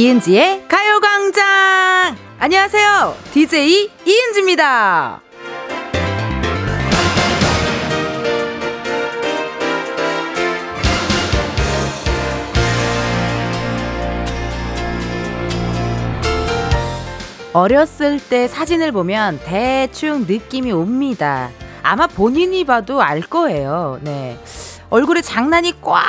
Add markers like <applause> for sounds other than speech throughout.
이은지의 가요광장! 안녕하세요. DJ 이은지입니다. 어렸을 때 사진을 보면 대충 느낌이 옵니다. 아마 본인이 봐도 알 거예요. 네. 얼굴에 장난이 꽉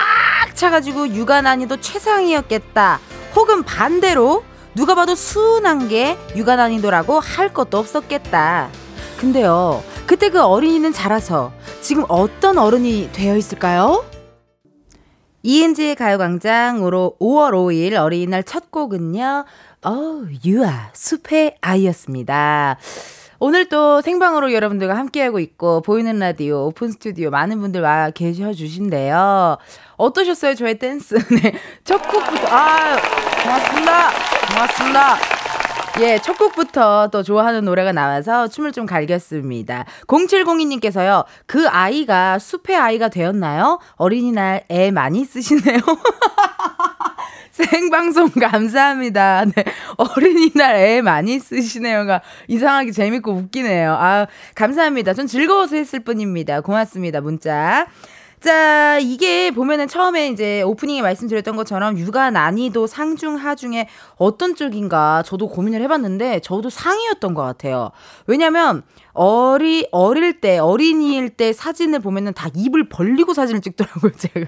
차가지고 육아 난이도 최상이었겠다. 혹은 반대로 누가 봐도 순한 게 육아 난이도라고 할 것도 없었겠다. 근데요, 그때 그 어린이는 자라서 지금 어떤 어른이 되어 있을까요? 이은지의 가요광장으로 5월 5일 어린이날 첫 곡은요, 어, 유아, 숲의 아이였습니다. 오늘 또 생방으로 여러분들과 함께하고 있고, 보이는 라디오, 오픈 스튜디오 많은 분들 와 계셔 주신대요. 어떠셨어요, 저의 댄스? <laughs> 네. 첫 곡부터, 아, 고맙습니다. 고맙습니다. 예, 첫 곡부터 또 좋아하는 노래가 나와서 춤을 좀 갈겼습니다. 0702님께서요, 그 아이가 숲의 아이가 되었나요? 어린이날 애 많이 쓰시네요. <laughs> <laughs> 생방송 감사합니다. 네. 어린이날 애 많이 쓰시네요가 이상하게 재밌고 웃기네요. 아, 감사합니다. 전 즐거워서 했을 뿐입니다. 고맙습니다. 문자. 자, 이게 보면은 처음에 이제 오프닝에 말씀드렸던 것처럼 육아 난이도 상중 하중에 어떤 쪽인가 저도 고민을 해봤는데 저도 상이었던 것 같아요. 왜냐면 어리 어릴 때 어린이일 때 사진을 보면은 다 입을 벌리고 사진을 찍더라고요 제가.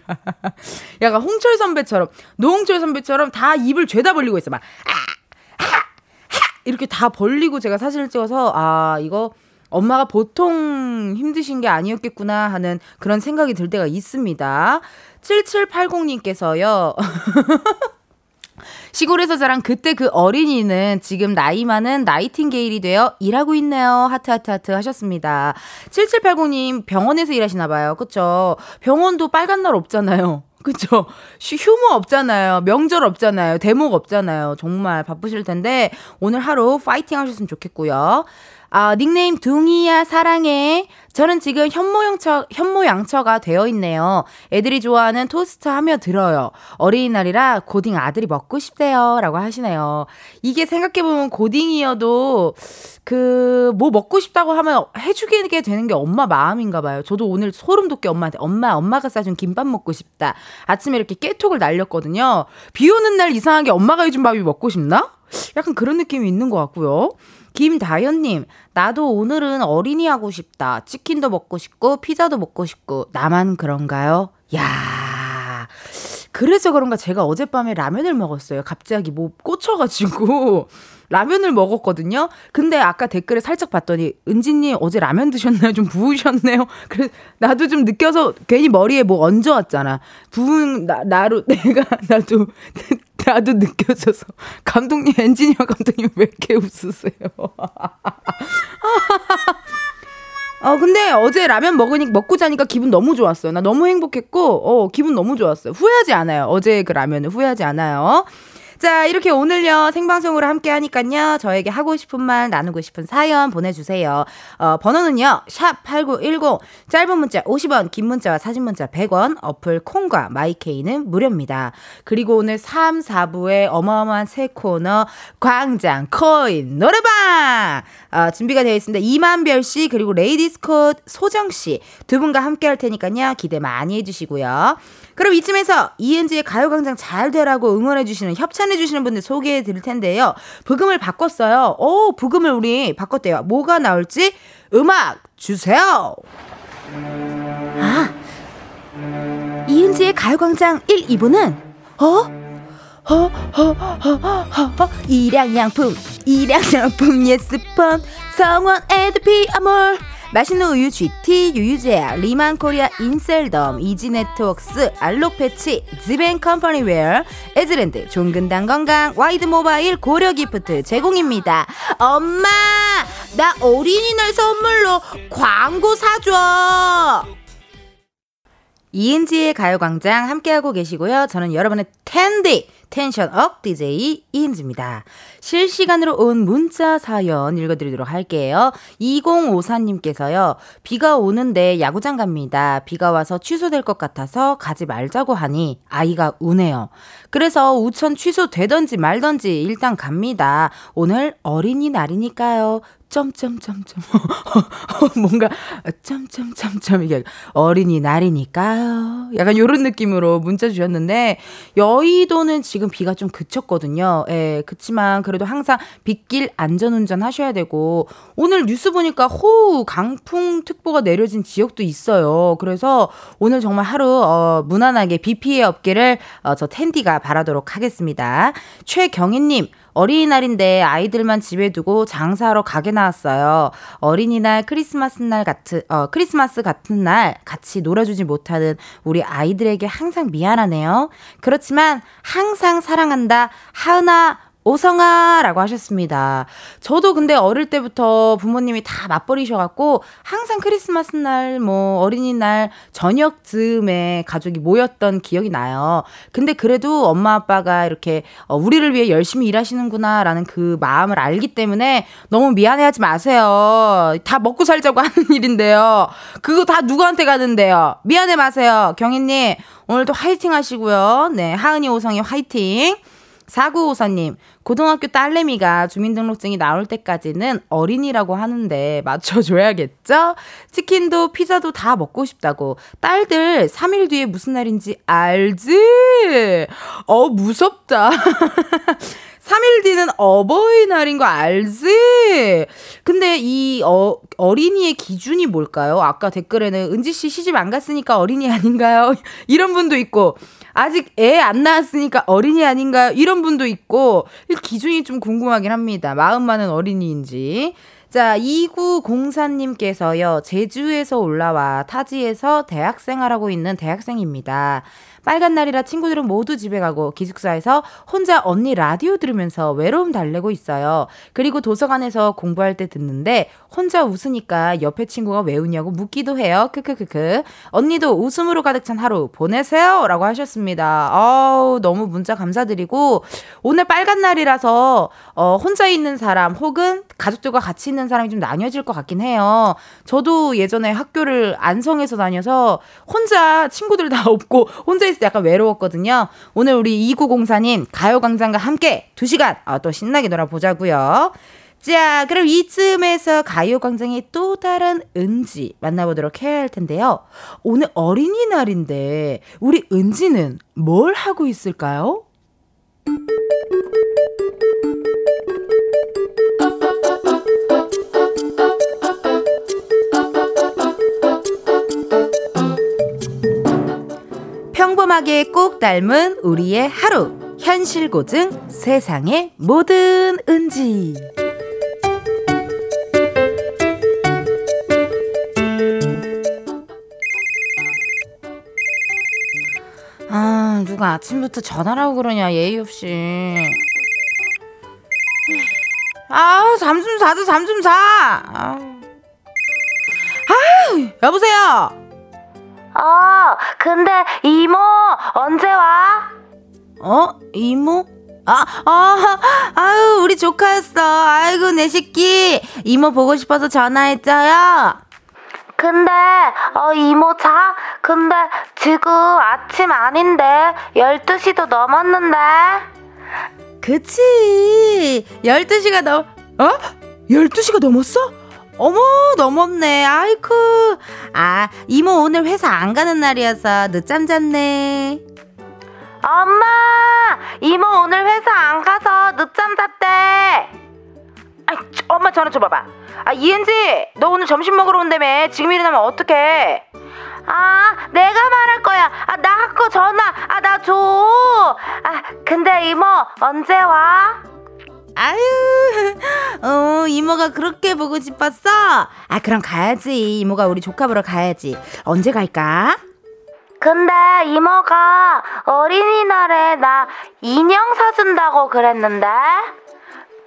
<laughs> 약간 홍철 선배처럼 노홍철 선배처럼 다 입을 죄다 벌리고 있어 막 아, 하, 하, 이렇게 다 벌리고 제가 사진을 찍어서 아 이거 엄마가 보통 힘드신 게 아니었겠구나 하는 그런 생각이 들 때가 있습니다. 7780님께서요. <laughs> 시골에서 자란 그때 그 어린이는 지금 나이 많은 나이팅게일이 되어 일하고 있네요. 하트 하트 하트 하셨습니다. 7780님 병원에서 일하시나 봐요. 그쵸? 병원도 빨간 날 없잖아요. 그쵸? 휴무 없잖아요. 명절 없잖아요. 대목 없잖아요. 정말 바쁘실 텐데 오늘 하루 파이팅 하셨으면 좋겠고요. 아, 닉네임 둥이야 사랑해. 저는 지금 현모양처, 현모양처가 되어 있네요. 애들이 좋아하는 토스트 하며 들어요. 어린이날이라 고딩 아들이 먹고 싶대요. 라고 하시네요. 이게 생각해보면 고딩이어도 그 뭐 먹고 싶다고 하면 해주게 되는 게 엄마 마음인가 봐요. 저도 오늘 소름 돋게 엄마한테 엄마, 엄마가 싸준 김밥 먹고 싶다. 아침에 이렇게 깨톡을 날렸거든요. 비 오는 날 이상하게 엄마가 해준 밥이 먹고 싶나? 약간 그런 느낌이 있는 것 같고요. 김다현님, 나도 오늘은 어린이 하고 싶다. 치킨도 먹고 싶고, 피자도 먹고 싶고, 나만 그런가요? 야 그래서 그런가 제가 어젯밤에 라면을 먹었어요. 갑자기 뭐 꽂혀가지고. <laughs> 라면을 먹었거든요. 근데 아까 댓글에 살짝 봤더니 은지님 어제 라면 드셨나요? 좀 부으셨네요. <laughs> 그래서 나도 좀 느껴서 괜히 머리에 뭐 얹어왔잖아. 부은 나, 나로 <laughs> 내가 나도 나도 느껴져서 감독님 엔지니어 감독님 왜 이렇게 웃으세요? 어, 근데 어제 라면 먹으니, 먹고 자니까 기분 너무 좋았어요. 나 너무 행복했고, 어, 기분 너무 좋았어요. 후회하지 않아요. 어제 그 라면을 후회하지 않아요. 자, 이렇게 오늘요, 생방송으로 함께 하니깐요, 저에게 하고 싶은 말, 나누고 싶은 사연 보내주세요. 어, 번호는요, 샵 8910, 짧은 문자 50원, 긴 문자와 사진 문자 100원, 어플 콩과 마이케이는 무료입니다. 그리고 오늘 3, 4부의 어마어마한 새 코너, 광장 코인 노래방! 어, 준비가 되어 있습니다. 임한별 씨, 그리고 레이디스 코드 소정 씨, 두 분과 함께 할 테니까요, 기대 많이 해주시고요. 그럼 이쯤에서 이은지의 가요광장 잘 되라고 응원해주시는, 협찬해주시는 분들 소개해 드릴 텐데요. 부금을 바꿨어요. 오, 부금을 우리 바꿨대요. 뭐가 나올지 음악 주세요! 아, 이은지의 가요광장 1, 2부는, 어? 허, 허, 허, 허, 허, 일양약품, 일양약품, 예스펌, 성원 애드피아몰, 맛있는 우유 GT, 유유제약, 리만코리아 인셀덤, 이지네트웍스, 알록패치, 지벤컴퍼니웨어, 에즈랜드, 종근당 건강, 와이드 모바일, 고려기프트 제공입니다. 엄마! 나 어린이날 선물로 광고 사줘! 이은지의 가요광장 함께하고 계시고요. 저는 여러분의 텐디, tension up DJ 이은지입니다. 실시간으로 온 문자 사연 읽어드리도록 할게요. 2054님께서요. 비가 오는데 야구장 갑니다. 비가 와서 취소될 것 같아서 가지 말자고 하니 아이가 우네요. 그래서 우천 취소되던지 말던지 일단 갑니다. 오늘 어린이날이니까요. 점점점점 <laughs> 뭔가 점점점점 이게 어린이 날이니까요. 약간 요런 느낌으로 문자 주셨는데 여의도는 지금 비가 좀 그쳤거든요. 예, 그치만 그래도 항상 빗길 안전운전 하셔야 되고 오늘 뉴스 보니까 호우 강풍 특보가 내려진 지역도 있어요. 그래서 오늘 정말 하루 어, 무난하게 비 피해 없기를 어, 저 텐디가 바라도록 하겠습니다. 최경희님 어린이날인데 아이들만 집에 두고 장사하러 가게 나왔어요. 어린이날, 크리스마스 날 같은, 어, 크리스마스 같은 날 같이 놀아주지 못하는 우리 아이들에게 항상 미안하네요. 그렇지만 항상 사랑한다. 하은아, 오성아라고 하셨습니다. 저도 근데 어릴 때부터 부모님이 다 맞벌이셔갖고 항상 크리스마스 날, 뭐 어린이날 저녁 즈음에 가족이 모였던 기억이 나요. 근데 그래도 엄마 아빠가 이렇게 어, 우리를 위해 열심히 일하시는구나라는 그 마음을 알기 때문에 너무 미안해하지 마세요. 다 먹고 살자고 하는 <laughs> 일인데요. 그거 다 누구한테 가는데요. 미안해 마세요. 경희님 오늘도 화이팅 하시고요. 네 하은이 오성이 화이팅. 4954님, 고등학교 딸내미가 주민등록증이 나올 때까지는 어린이라고 하는데 맞춰줘야겠죠? 치킨도 피자도 다 먹고 싶다고. 딸들 3일 뒤에 무슨 날인지 알지? 어, 무섭다. <laughs> 3일 뒤는 어버이날인 거 알지? 근데 이 어, 어린이의 기준이 뭘까요? 아까 댓글에는 은지씨 시집 안 갔으니까 어린이 아닌가요? <laughs> 이런 분도 있고, 아직 애 안 낳았으니까 어린이 아닌가요? 이런 분도 있고, 기준이 좀 궁금하긴 합니다. 마음 많은 어린이인지. 자, 2904님께서요, 제주에서 올라와 타지에서 대학생활하고 있는 대학생입니다. 빨간 날이라 친구들은 모두 집에 가고 기숙사에서 혼자 언니 라디오 들으면서 외로움 달래고 있어요. 그리고 도서관에서 공부할 때 듣는데 혼자 웃으니까 옆에 친구가 왜 웃냐고 묻기도 해요. 크크크크. 언니도 웃음으로 가득 찬 하루 보내세요. 라고 하셨습니다. 어우, 너무 문자 감사드리고 오늘 빨간 날이라서 어, 혼자 있는 사람 혹은 가족들과 같이 있는 사람이 좀 나뉘어질 것 같긴 해요. 저도 예전에 학교를 안성에서 다녀서 혼자 친구들 다 <laughs> 없고 혼자 있을 때 약간 외로웠거든요. 오늘 우리 2904님 가요광장과 함께 2시간 어, 또 신나게 놀아보자고요. 자, 그럼 이쯤에서 가요광장의 또 다른 은지 만나보도록 해야 할 텐데요. 오늘 어린이날인데 우리 은지는 뭘 하고 있을까요? 평범하게 꼭 닮은 우리의 하루. 현실 고증 세상의 모든 은지. 아, 누가 아침부터 전화라고 그러냐, 예의 없이. 아, 잠좀 자자, 잠좀 자. 아, 여보세요? 어, 근데 이모 언제 와? 어? 이모? 아, 아, 아유, 우리 조카였어. 아이고, 내 새끼. 이모 보고 싶어서 전화했어요. 근데, 어, 이모 자? 근데 지금 아침 아닌데, 12시도 넘었는데. 그치. 12시가 넘, 어? 12시가 넘었어? 어머 넘었네 아이쿠 아 이모 오늘 회사 안 가는 날이어서 늦잠 잤네 엄마 이모 오늘 회사 안 가서 늦잠 잤대 아 엄마 전화 줘봐봐 아 이은지 너 오늘 점심 먹으러 온다며 지금 일어나면 어떡해 아 내가 말할 거야 아나 학교 전화 아 나 줘 아 근데 이모 언제 와? 아유, <laughs> 어, 이모가 그렇게 보고 싶었어? 아, 그럼 가야지. 이모가 우리 조카 보러 가야지. 언제 갈까? 근데 이모가 어린이날에 나 인형 사준다고 그랬는데?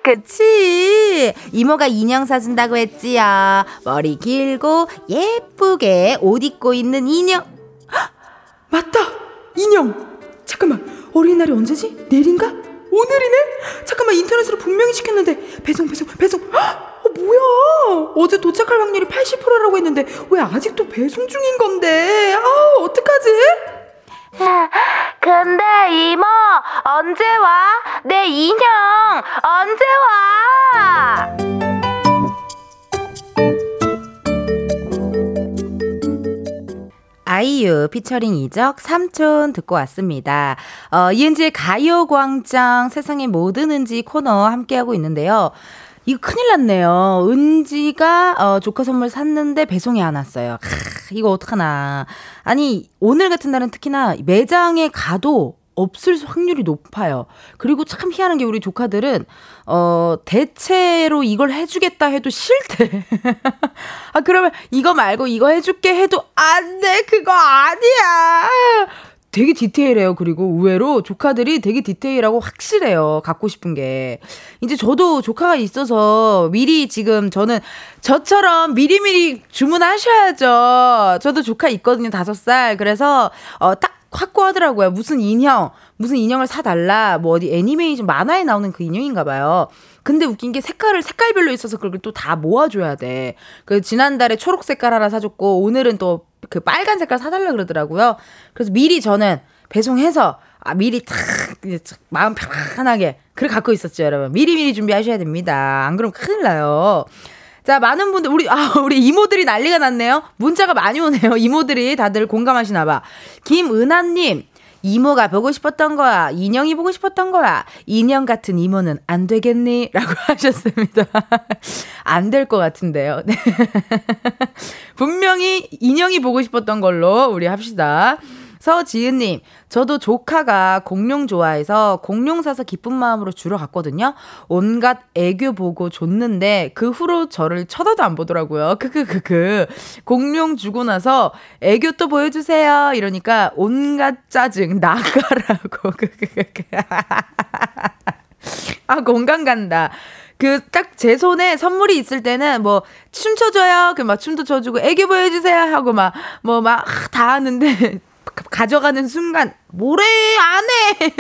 그치. 이모가 인형 사준다고 했지요. 머리 길고 예쁘게 옷 입고 있는 인형. <gasps> 맞다! 인형! 잠깐만, 어린이날이 언제지? 내일인가? 오늘이네? 잠깐만, 인터넷으로 분명히 시켰는데, 배송, 배송, 배송. <gasps> 어, 뭐야! 어제 도착할 확률이 80%라고 했는데, 왜 아직도 배송 중인 건데? 아, 어떡하지? 근데 이모 언제 와? 내 인형 언제 와? 아이유 피처링 이적 삼촌 듣고 왔습니다. 어, 이은지의 가요광장 세상의 모든 은지 코너 함께하고 있는데요. 이거 큰일 났네요. 은지가 어, 조카 선물 샀는데 배송이 안 왔어요. 크, 이거 어떡하나. 아니, 오늘 같은 날은 특히나 매장에 가도 없을 확률이 높아요. 그리고 참 희한한 게 우리 조카들은 어 대체로 이걸 해주겠다 해도 싫대. <laughs> 아 그러면 이거 말고 이거 해줄게 해도 안 돼. 그거 아니야. 되게 디테일해요. 그리고 의외로 조카들이 되게 디테일하고 확실해요. 갖고 싶은 게. 이제 저도 조카가 있어서 미리 지금 저는 저처럼 미리미리 주문하셔야죠. 저도 조카 있거든요. 다섯 살. 그래서 어 딱 확고하더라고요. 무슨 인형, 무슨 인형을 사달라. 뭐 어디 애니메이션 만화에 나오는 그 인형인가 봐요. 근데 웃긴 게 색깔을 색깔별로 있어서 그걸 또 다 모아줘야 돼. 그 지난달에 초록 색깔 하나 사줬고 오늘은 또 그 빨간 색깔 사달라 그러더라고요. 그래서 미리 저는 배송해서 아, 미리 탁, 마음 편안하게, 그걸 갖고 있었죠, 여러분. 미리미리 준비하셔야 됩니다. 안 그러면 큰일 나요. 자, 많은 분들, 우리, 아, 우리 이모들이 난리가 났네요. 문자가 많이 오네요. 이모들이 다들 공감하시나봐. 김은하님, 이모가 보고 싶었던 거야. 인형이 보고 싶었던 거야. 인형 같은 이모는 안 되겠니? 라고 <laughs> 하셨습니다. 안 될 것 같은데요. 네. <laughs> 분명히 인형이 보고 싶었던 걸로 우리 합시다. 서지은님, 저도 조카가 공룡 좋아해서 공룡 사서 기쁜 마음으로 주러 갔거든요. 온갖 애교 보고 줬는데 그 후로 저를 쳐다도 안 보더라고요. 크크크크. 공룡 주고 나서 애교 또 보여주세요. 이러니까 온갖 짜증 나가라고. <laughs> 크크크크. 아, 공감 간다. 그 딱 제 손에 선물이 있을 때는 뭐 춤춰줘요. 그 막 춤도 춰주고 애교 보여주세요 하고 막 뭐 막 다 하는데 가져가는 순간 뭐래 안 해.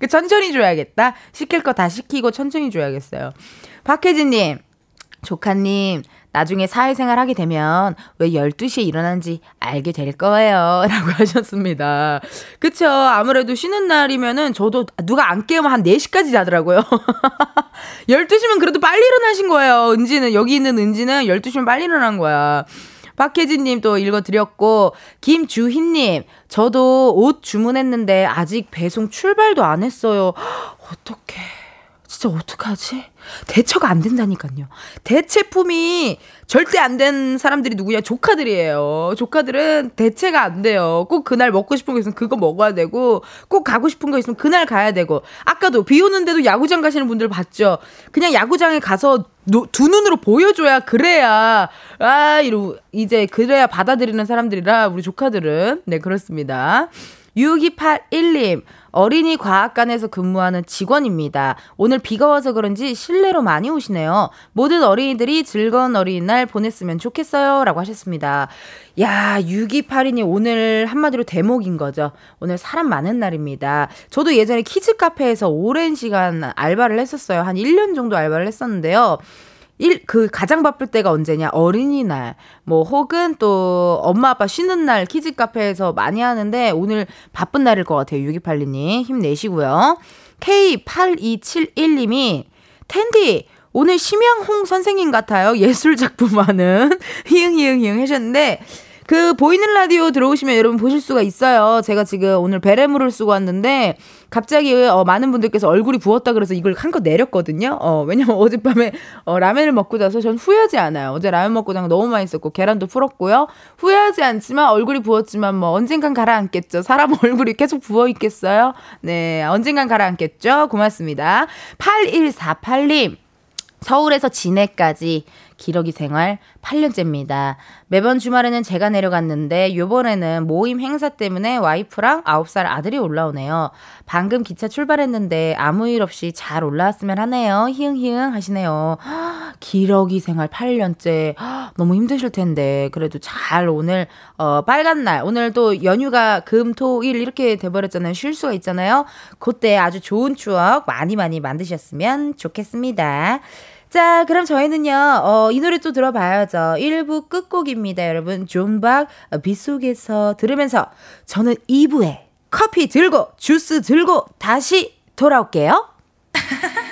그 천천히 줘야겠다. 시킬 거 다 시키고 천천히 줘야겠어요. 박혜진님, 조카님, 나중에 사회생활 하게 되면 왜 12시에 일어나는지 알게 될 거예요. <laughs> 라고 하셨습니다. 그쵸. 아무래도 쉬는 날이면은 저도 누가 안 깨우면 한 4시까지 자더라고요. <laughs> 12시면 그래도 빨리 일어나신 거예요. 은지는, 여기 있는 은지는 12시면 빨리 일어난 거야. 박혜진님 또 읽어드렸고, 김주희님, 저도 옷 주문했는데 아직 배송 출발도 안 했어요. <gasps> 어떡해. 진짜 어떡하지? 대처가 안 된다니까요. 대체품이 절대 안 된 사람들이 누구냐? 조카들이에요. 조카들은 대체가 안 돼요. 꼭 그날 먹고 싶은 거 있으면 그거 먹어야 되고, 꼭 가고 싶은 거 있으면 그날 가야 되고, 아까도 비 오는데도 야구장 가시는 분들 봤죠? 그냥 야구장에 가서 노, 두 눈으로 보여줘야 그래야, 아, 이러, 이제 그래야 받아들이는 사람들이라 우리 조카들은. 네, 그렇습니다. 6281님, 어린이 과학관에서 근무하는 직원입니다. 오늘 비가 와서 그런지 실내로 많이 오시네요. 모든 어린이들이 즐거운 어린이날 보냈으면 좋겠어요. 라고 하셨습니다. 야, 6282님 오늘 한마디로 대목인 거죠. 오늘 사람 많은 날입니다. 저도 예전에 키즈 카페에서 오랜 시간 알바를 했었어요. 한 1년 정도 알바를 했었는데요. 일, 그 가장 바쁠 때가 언제냐? 어린이날, 뭐 혹은 또 엄마 아빠 쉬는 날 키즈 카페에서 많이 하는데 오늘 바쁜 날일 것 같아요. 6282님 힘내시고요. K8271님이 텐디 오늘 심양홍 선생님 같아요. 예술 작품 하는 <laughs> 히응히응히응 하셨는데 그 보이는 라디오 들어오시면 여러분 보실 수가 있어요. 제가 지금 오늘 베레모를 쓰고 왔는데 갑자기 어, 많은 분들께서 얼굴이 부었다 그래서 이걸 한껏 내렸거든요. 어, 왜냐면 <laughs> 어젯밤에 어, 라면을 먹고 자서 전 후회하지 않아요. 어제 라면 먹고 자서 너무 맛있었고 계란도 풀었고요. 후회하지 않지만 얼굴이 부었지만 뭐 언젠간 가라앉겠죠. 사람 <laughs> 얼굴이 계속 부어 있겠어요? 네, 언젠간 가라앉겠죠. 고맙습니다. 8148님. 서울에서 진해까지 기러기 생활 8년째입니다. 매번 주말에는 제가 내려갔는데 요번에는 모임 행사 때문에 와이프랑 9살 아들이 올라오네요. 방금 기차 출발했는데 아무 일 없이 잘 올라왔으면 하네요. 히응히응 하시네요. <gasps> 기러기 생활 8년째 <gasps> 너무 힘드실 텐데 그래도 잘 오늘 어 빨간 날 오늘 또 연휴가 금, 토, 일 이렇게 돼버렸잖아요. 쉴 수가 있잖아요. 그때 아주 좋은 추억 많이 많이 만드셨으면 좋겠습니다. 자, 그럼 저희는요, 어, 이 노래 또 들어봐야죠. 1부 끝곡입니다, 여러분. 존박 빗속에서 들으면서 저는 2부에 커피 들고, 주스 들고 다시 돌아올게요. <laughs>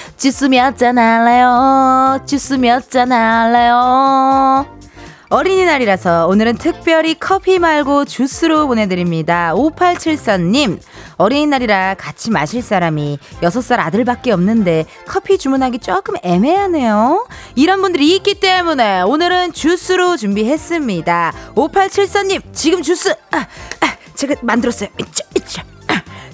주스 몇 잔 할래요? 주스 몇 잔 할래요? 어린이날이라서 오늘은 특별히 커피 말고 주스로 보내드립니다. 5874님, 어린이날이라 같이 마실 사람이 6살 아들밖에 없는데 커피 주문하기 조금 애매하네요. 이런 분들이 있기 때문에 오늘은 주스로 준비했습니다. 5874님, 지금 주스, 아, 아, 제가 만들었어요. 이차, 이차.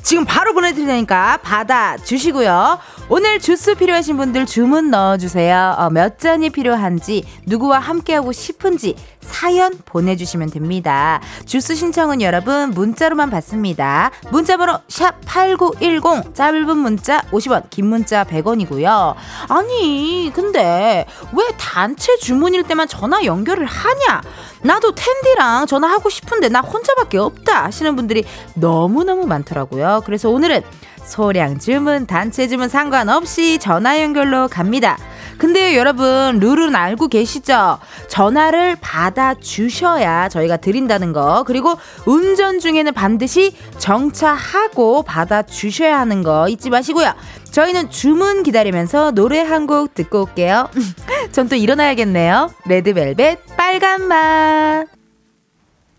지금 바로 보내드리니까 받아주시고요. 오늘 주스 필요하신 분들 주문 넣어주세요. 어, 몇 잔이 필요한지, 누구와 함께하고 싶은지 사연 보내주시면 됩니다. 주스 신청은 여러분 문자로만 받습니다. 문자번호 샵8910 짧은 문자 50원 긴 문자 100원이고요. 아니 근데 왜 단체 주문일 때만 전화 연결을 하냐? 나도 텐디랑 전화하고 싶은데 나 혼자밖에 없다 하시는 분들이 너무너무 많더라고요. 그래서 오늘은 소량 주문, 단체 주문 상관없이 전화 연결로 갑니다. 근데 여러분, 룰은 알고 계시죠? 전화를 받아 주셔야 저희가 드린다는 거. 그리고 운전 중에는 반드시 정차하고 받아 주셔야 하는 거 잊지 마시고요. 저희는 주문 기다리면서 노래 한 곡 듣고 올게요. <laughs> 전 또 일어나야겠네요. 레드벨벳 빨간 맛.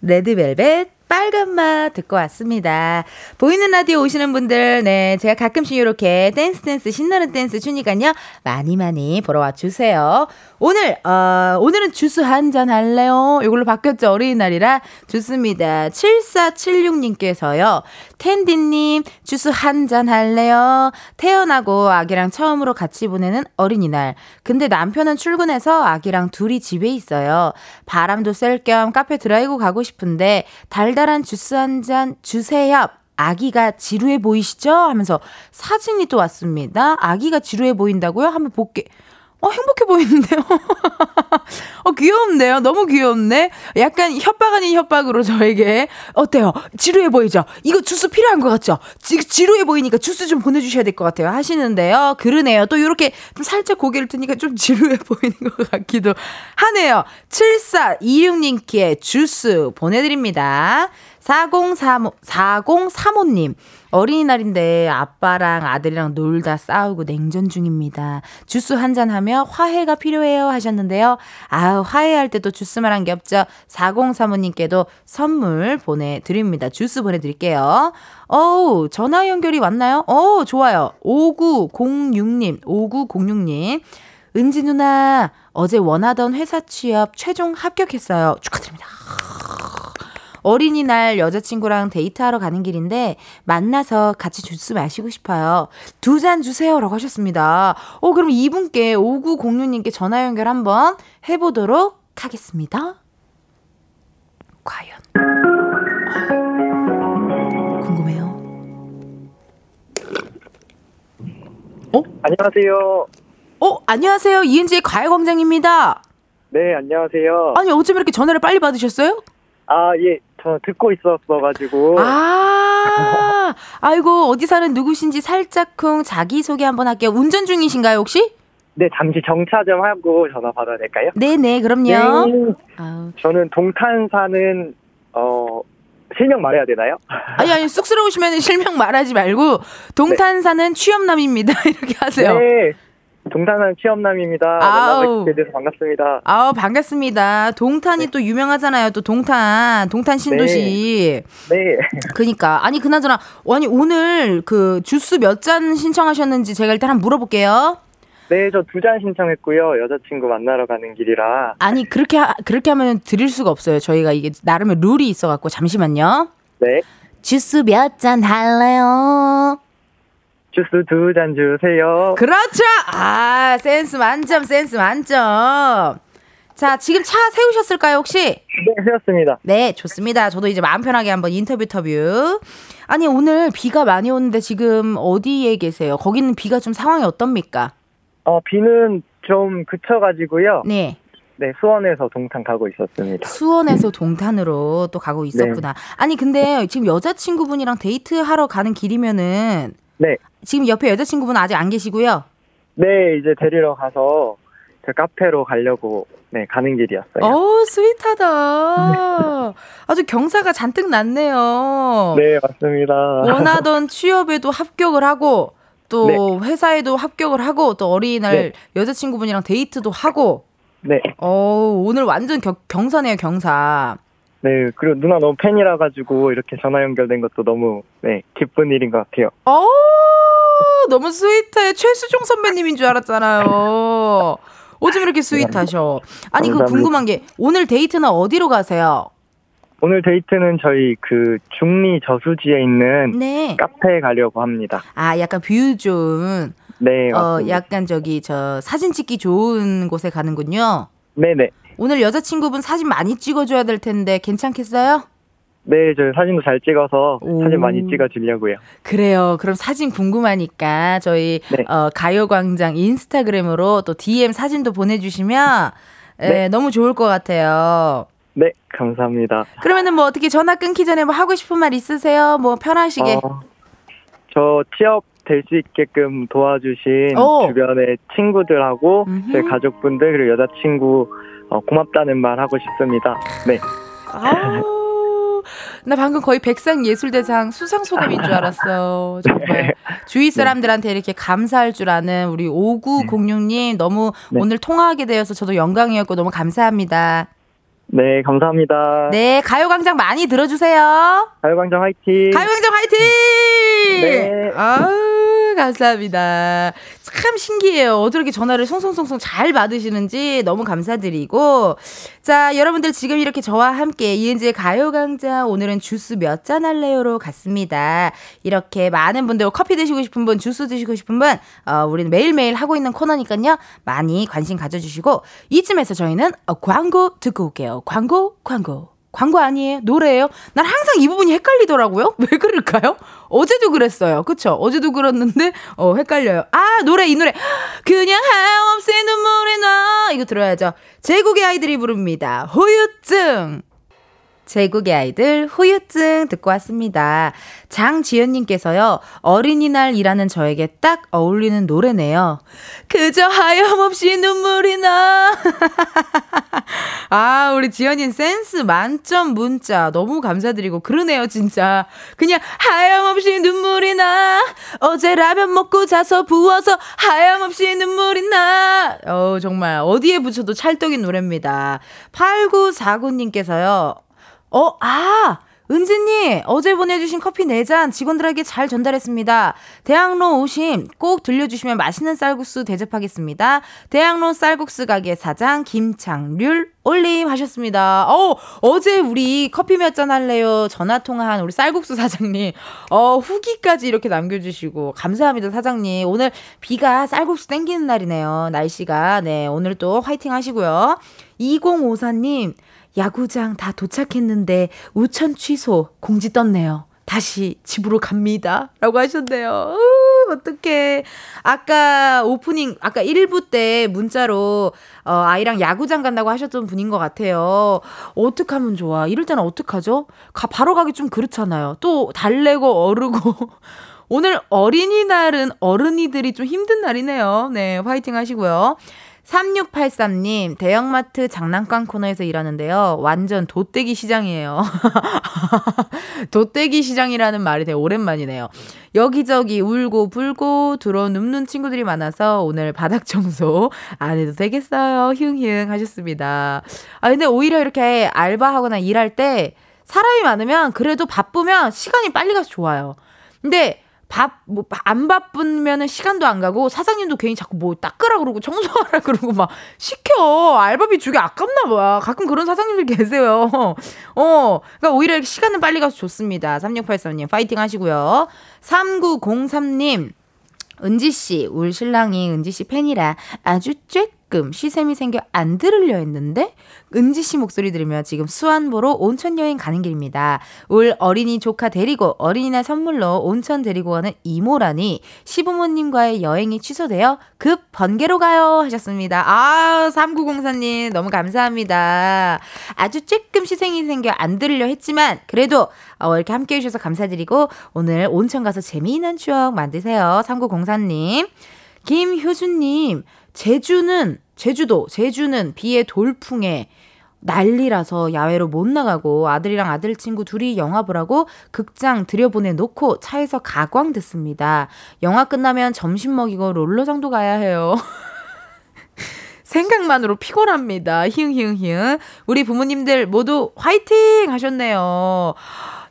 레드벨벳 빨간 맛 듣고 왔습니다. 보이는 라디오 오시는 분들, 네, 제가 가끔씩 이렇게 댄스 댄스 신나는 댄스 주니까요. 많이 많이 보러 와 주세요. 오늘 어 오늘은 주스 한 잔 할래요? 이걸로 바뀌었죠. 어린이날이라 좋습니다. 7476님께서요. 텐디 님, 주스 한 잔 할래요? 태어나고 아기랑 처음으로 같이 보내는 어린이날. 근데 남편은 출근해서 아기랑 둘이 집에 있어요. 바람도 쐴 겸 카페 드라이브 가고 싶은데 달 달한 주스 한 잔 주세요. 아기가 지루해 보이시죠? 하면서 사진이 또 왔습니다. 아기가 지루해 보인다고요? 한번 볼게. 어, 행복해 보이는데요? <laughs> 어, 귀엽네요. 너무 귀엽네. 약간 협박 아닌 협박으로 저에게. 어때요? 지루해 보이죠? 이거 주스 필요한 것 같죠? 지, 지루해 보이니까 주스 좀 보내주셔야 될 것 같아요. 하시는데요. 그러네요. 또 이렇게 좀 살짝 고개를 드니까 좀 <laughs> 지루해 보이는 것 같기도 하네요. 7426님께 주스 보내드립니다. 4035, 4035님. 어린이날인데 아빠랑 아들이랑 놀다 싸우고 냉전 중입니다. 주스 한잔 하며 화해가 필요해요 하셨는데요. 아우, 화해할 때도 주스만 한 게 없죠. 4035님께도 선물 보내드립니다. 주스 보내드릴게요. 어우, 전화 연결이 왔나요? 어 좋아요. 5906님, 5906님. 은지 누나, 어제 원하던 회사 취업 최종 합격했어요. 축하드립니다. 어린이날 여자친구랑 데이트하러 가는 길인데 만나서 같이 주스 마시고 싶어요. 두 잔 주세요라고 하셨습니다. 어 그럼 이분께 5906님께 전화 연결 한번 해보도록 하겠습니다. 과연 궁금해요. 어? 안녕하세요. 어 안녕하세요 이은지의 과외 광장입니다. 네 안녕하세요. 아니 어쩜 이렇게 전화를 빨리 받으셨어요? 아 예. 저 듣고 있었어가지고. 아, 아이고, 어디 사는 누구신지 살짝쿵 자기소개 한번 할게요. 운전 중이신가요, 혹시? 네, 잠시 정차 좀 하고 전화 받아야 될까요? 네네, 그럼요. 네. 저는 동탄 사는 어 실명 말해야 되나요? 아니, 아니, 쑥스러우시면 실명 말하지 말고, 동탄 사는 취업남입니다. <laughs> 이렇게 하세요. 네. 동탄 사는 취업남입니다. 아우. 돼서 반갑습니다. 아우, 반갑습니다. 동탄이 네. 또 유명하잖아요. 또 동탄, 동탄 신도시. 네. <laughs> 그니까. 아니, 그나저나, 아니, 오늘 그 주스 몇 잔 신청하셨는지 제가 일단 한번 물어볼게요. 네, 저 두 잔 신청했고요. 여자친구 만나러 가는 길이라. 아니, 그렇게, 하, 그렇게 하면 드릴 수가 없어요. 저희가 이게 나름의 룰이 있어갖고, 잠시만요. 네. 주스 몇 잔 할래요? 주스 두 잔 주세요. 그렇죠. 아, 센스 만점, 센스 만점. 자, 지금 차 세우셨을까요, 혹시? 네, 세웠습니다. 네, 좋습니다. 저도 이제 마음 편하게 한번 인터뷰 터뷰. 아니, 오늘 비가 많이 오는데 지금 어디에 계세요? 거기는 비가 좀 상황이 어떻습니까? 어, 비는 좀 그쳐가지고요. 네. 네, 수원에서 동탄 가고 있었습니다. 수원에서 동탄으로 또 가고 있었구나. 아니, 근데 지금 여자친구분이랑 데이트하러 가는 길이면은 네. 지금 옆에 여자친구분 아직 안 계시고요. 네, 이제 데리러 가서 저 카페로 가려고 네, 가는 길이었어요. 어우, sweet하다. 아주 경사가 잔뜩 났네요. 네, 맞습니다. 원하던 취업에도 합격을 하고 또 네. 회사에도 합격을 하고 또 어린이날 네. 여자친구분이랑 데이트도 하고 네. 어 오늘 완전 겨- 경사네요 경사 네, 그리고 누나 너무 팬이라 가지고 이렇게 전화 연결된 것도 너무 네, 기쁜 일인 것 같아요. 어 너무 스윗해 최수종 선배님인 줄 알았잖아요 어쩜 이렇게 스윗하셔 아니 그. 궁금한 게 오늘 데이트는 어디로 가세요 오늘 데이트는 저희 그 중리 저수지에 있는 네 카페에 가려고 합니다. 아 약간 view 좋은 네, 어 맞습니다. 약간 저기 저 사진 찍기 좋은 곳에 가는군요 네, 네. 오늘 여자친구분 사진 많이 찍어줘야 될 텐데 괜찮겠어요? 네, 저 사진도 잘 찍어서 오. 사진 많이 찍어주려고요. 그래요. 그럼 사진 궁금하니까 저희 네. 어, 가요광장 인스타그램으로 또 DM 사진도 보내주시면 에, 네. 너무 좋을 것 같아요. 네, 감사합니다. 그러면은 뭐 어떻게 전화 끊기 전에 뭐 하고 싶은 말 있으세요? 뭐 편하시게. 어, 저 취업 될 수 있게끔 도와주신 오. 주변의 친구들하고 음흠. 제 가족분들 그리고 여자친구 어, 고맙다는 말 하고 싶습니다. 네, 나 방금 거의 백상예술대상 수상 소감인 줄 알았어. 정말. 주위 사람들한테 이렇게 감사할 줄 아는 우리 5906님 너무 네. 오늘 통화하게 되어서 저도 영광이었고 너무 감사합니다. 네, 감사합니다. 네, 가요광장 많이 들어주세요. 가요광장 화이팅. 가요광장 화이팅! 네. 아우, 감사합니다. 참 신기해요. 어떻게 전화를 송송송송 잘 받으시는지 너무 감사드리고. 자, 여러분들 지금 이렇게 저와 함께 이은지의 가요광장 오늘은 주스 몇 잔 할래요로 갔습니다. 이렇게 많은 분들 커피 드시고 싶은 분, 주스 드시고 싶은 분, 어, 우리는 매일매일 하고 있는 코너니까요. 많이 관심 가져주시고. 이쯤에서 저희는 어, 광고 듣고 올게요. 광고, 광고. 광고 아니에요? 노래예요? 난 항상 이 부분이 헷갈리더라고요. <laughs> 왜 그럴까요? 어제도 그랬어요. 그쵸? 어제도 그랬는데 어 헷갈려요. 아 노래 이 노래 그냥 하염없이 눈물이 나 이거 들어야죠. 제국의 아이들이 부릅니다. 후유증. 제국의 아이들 후유증 듣고 왔습니다. 장지연님께서요, 어린이날 일하는 저에게 딱 어울리는 노래네요. 그저 하염없이 눈물이 나. <laughs> 아, 우리 지연님 센스 만점 문자 너무 감사드리고, 그러네요, 진짜. 그냥 하염없이 눈물이 나. 어제 라면 먹고 자서 부어서 하염없이 눈물이 나. 어, 정말 어디에 붙여도 찰떡인 노래입니다. 8949님께서요, 어, 아! 은지님, 어제 보내주신 커피 4잔 직원들에게 잘 전달했습니다. 대학로 오심 꼭 들려주시면 맛있는 쌀국수 대접하겠습니다. 대학로 쌀국수 가게 사장 김창률 올림 하셨습니다. 어, 어제 우리 커피 몇 잔 할래요? 전화 통화한 우리 쌀국수 사장님. 어, 후기까지 이렇게 남겨주시고. 감사합니다, 사장님. 오늘 비가 쌀국수 땡기는 날이네요. 날씨가. 네, 오늘 또 화이팅 하시고요. 2054님, 야구장 다 도착했는데 우천 취소 공지 떴네요. 다시 집으로 갑니다. 라고 하셨네요. 으, 어떡해. 아까 오프닝, 아까 1부 때 문자로, 어, 아이랑 야구장 간다고 하셨던 분인 것 같아요. 어떡하면 좋아. 이럴 때는 어떡하죠? 가, 바로 가기 좀 그렇잖아요. 또 달래고 어르고. <laughs> 오늘 어린이날은 어른이들이 좀 힘든 날이네요. 네, 화이팅 하시고요. 3683님, 대형마트 장난감 코너에서 일하는데요. 완전 도떼기 시장이에요. <laughs> 도떼기 시장이라는 말이 되게 오랜만이네요. 여기저기 울고 불고 들어 눕는 친구들이 많아서 오늘 바닥 청소 안 해도 되겠어요. 흉흉 하셨습니다. 아, 근데 오히려 이렇게 알바하거나 일할 때 사람이 많으면 그래도 바쁘면 시간이 빨리 가서 좋아요. 근데 밥, 뭐, 안 바쁘면은 시간도 안 가고, 사장님도 괜히 자꾸 뭐 닦으라 그러고, 청소하라 <laughs> 그러고, 막, 시켜. 알바비 주기 아깝나 봐. 가끔 그런 사장님들 계세요. 어, 그러니까 오히려 시간은 빨리 가서 좋습니다. 3683님, 파이팅 하시고요. 3903님, 은지씨, 울 신랑이 은지씨 팬이라 아주 쬐 끔 시샘이 생겨 안 들으려 했는데 은지 씨 목소리 들으며 지금 수안 보러 온천 여행 가는 길입니다. 올 어린이 조카 데리고 어린이날 선물로 온천 데리고 가는 이모라니 시부모님과의 여행이 취소되어 급 번개로 가요 하셨습니다. 아 3904님 너무 감사합니다. 아주 쬐끔 시생이 생겨 안 들으려 했지만 그래도 어, 이렇게 함께 해주셔서 감사드리고 오늘 온천 가서 재미있는 추억 만드세요. 3904님. 김효준님, 제주는 제주도, 제주는 비에 돌풍에 난리라서 야외로 못 나가고 아들이랑 아들 친구 둘이 영화 보라고 극장 들여보내 놓고 차에서 가광 듣습니다. 영화 끝나면 점심 먹이고 롤러장도 가야 해요. <laughs> 생각만으로 피곤합니다. 히응히응히응. 우리 부모님들 모두 화이팅 하셨네요.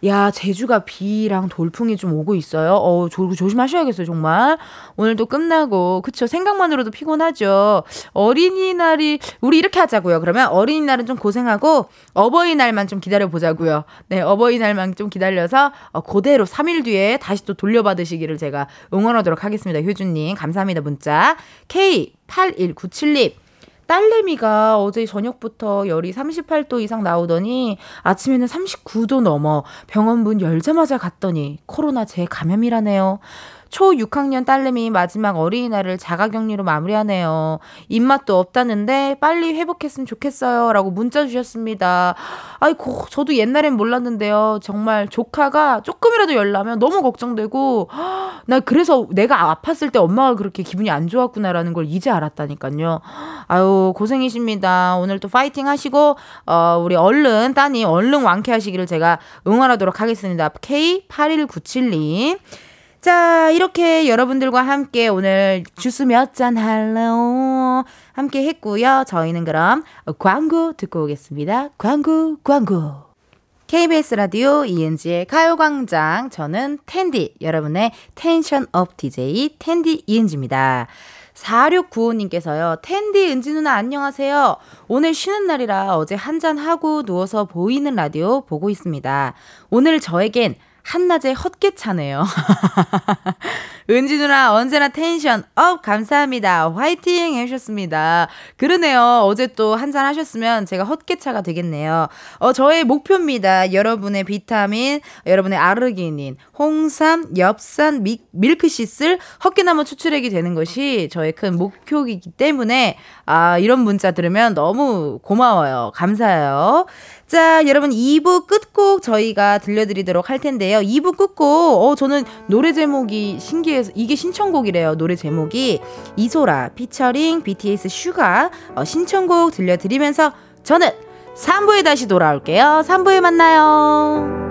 야, 제주가 비랑 돌풍이 좀 오고 있어요. 어, 조, 조심하셔야겠어요, 정말. 오늘도 끝나고, 그쵸. 생각만으로도 피곤하죠. 어린이날이, 우리 이렇게 하자고요. 그러면 어린이날은 좀 고생하고, 어버이날만 좀 기다려보자고요. 네, 어버이날만 좀 기다려서, 어, 그대로 3일 뒤에 다시 또 돌려받으시기를 제가 응원하도록 하겠습니다. 효준님. 감사합니다, 문자. K8197님. 딸내미가 어제 저녁부터 열이 38도 이상 나오더니 아침에는 39도 넘어 병원 문 열자마자 갔더니 코로나 재감염이라네요. 초 6학년 딸내미 마지막 어린이날을 자가격리로 마무리하네요. 입맛도 없다는데 빨리 회복했으면 좋겠어요. 라고 문자 주셨습니다. 아이고, 저도 옛날엔 몰랐는데요. 정말 조카가 조금이라도 열나면 너무 걱정되고, 나 그래서 내가 아팠을 때 엄마가 그렇게 기분이 안 좋았구나라는 걸 이제 알았다니까요. 아유, 고생이십니다. 오늘 또 파이팅 하시고, 어, 우리 얼른, 따님, 얼른 완쾌하시기를 제가 응원하도록 하겠습니다. K8197님. 자, 이렇게 여러분들과 함께 오늘 주스 몇 잔 할래요? 함께 했고요. 저희는 그럼 광고 듣고 오겠습니다. 광고, 광고. KBS 라디오 이은지의 가요광장. 저는 텐디, 여러분의 tension up DJ 텐디 이은지입니다. 4695님께서요, 텐디 은지 누나 안녕하세요. 오늘 쉬는 날이라 어제 한잔 하고 누워서 보이는 라디오 보고 있습니다. 오늘 저에겐 한낮에 헛개차네요. <laughs> 은지 누나 언제나 tension up 감사합니다. 화이팅 해주셨습니다. 그러네요. 어제 또 한잔 하셨으면 제가 헛개차가 되겠네요. 어, 저의 목표입니다. 여러분의 비타민, 여러분의 아르기닌, 홍삼, 엽산, 미, 밀크시슬, 헛개나무 추출액이 되는 것이 저의 큰 목표이기 때문에 아, 이런 문자 들으면 너무 고마워요. 감사해요. 자, 여러분 2부 끝곡 저희가 들려드리도록 할 텐데요. 2부 끝곡, 어, 저는 노래 제목이 신기해서, 이게 신청곡이래요. 노래 제목이 이소라, 피처링, BTS 슈가, 어, 신청곡 들려드리면서 저는 3부에 다시 돌아올게요. 3부에 만나요.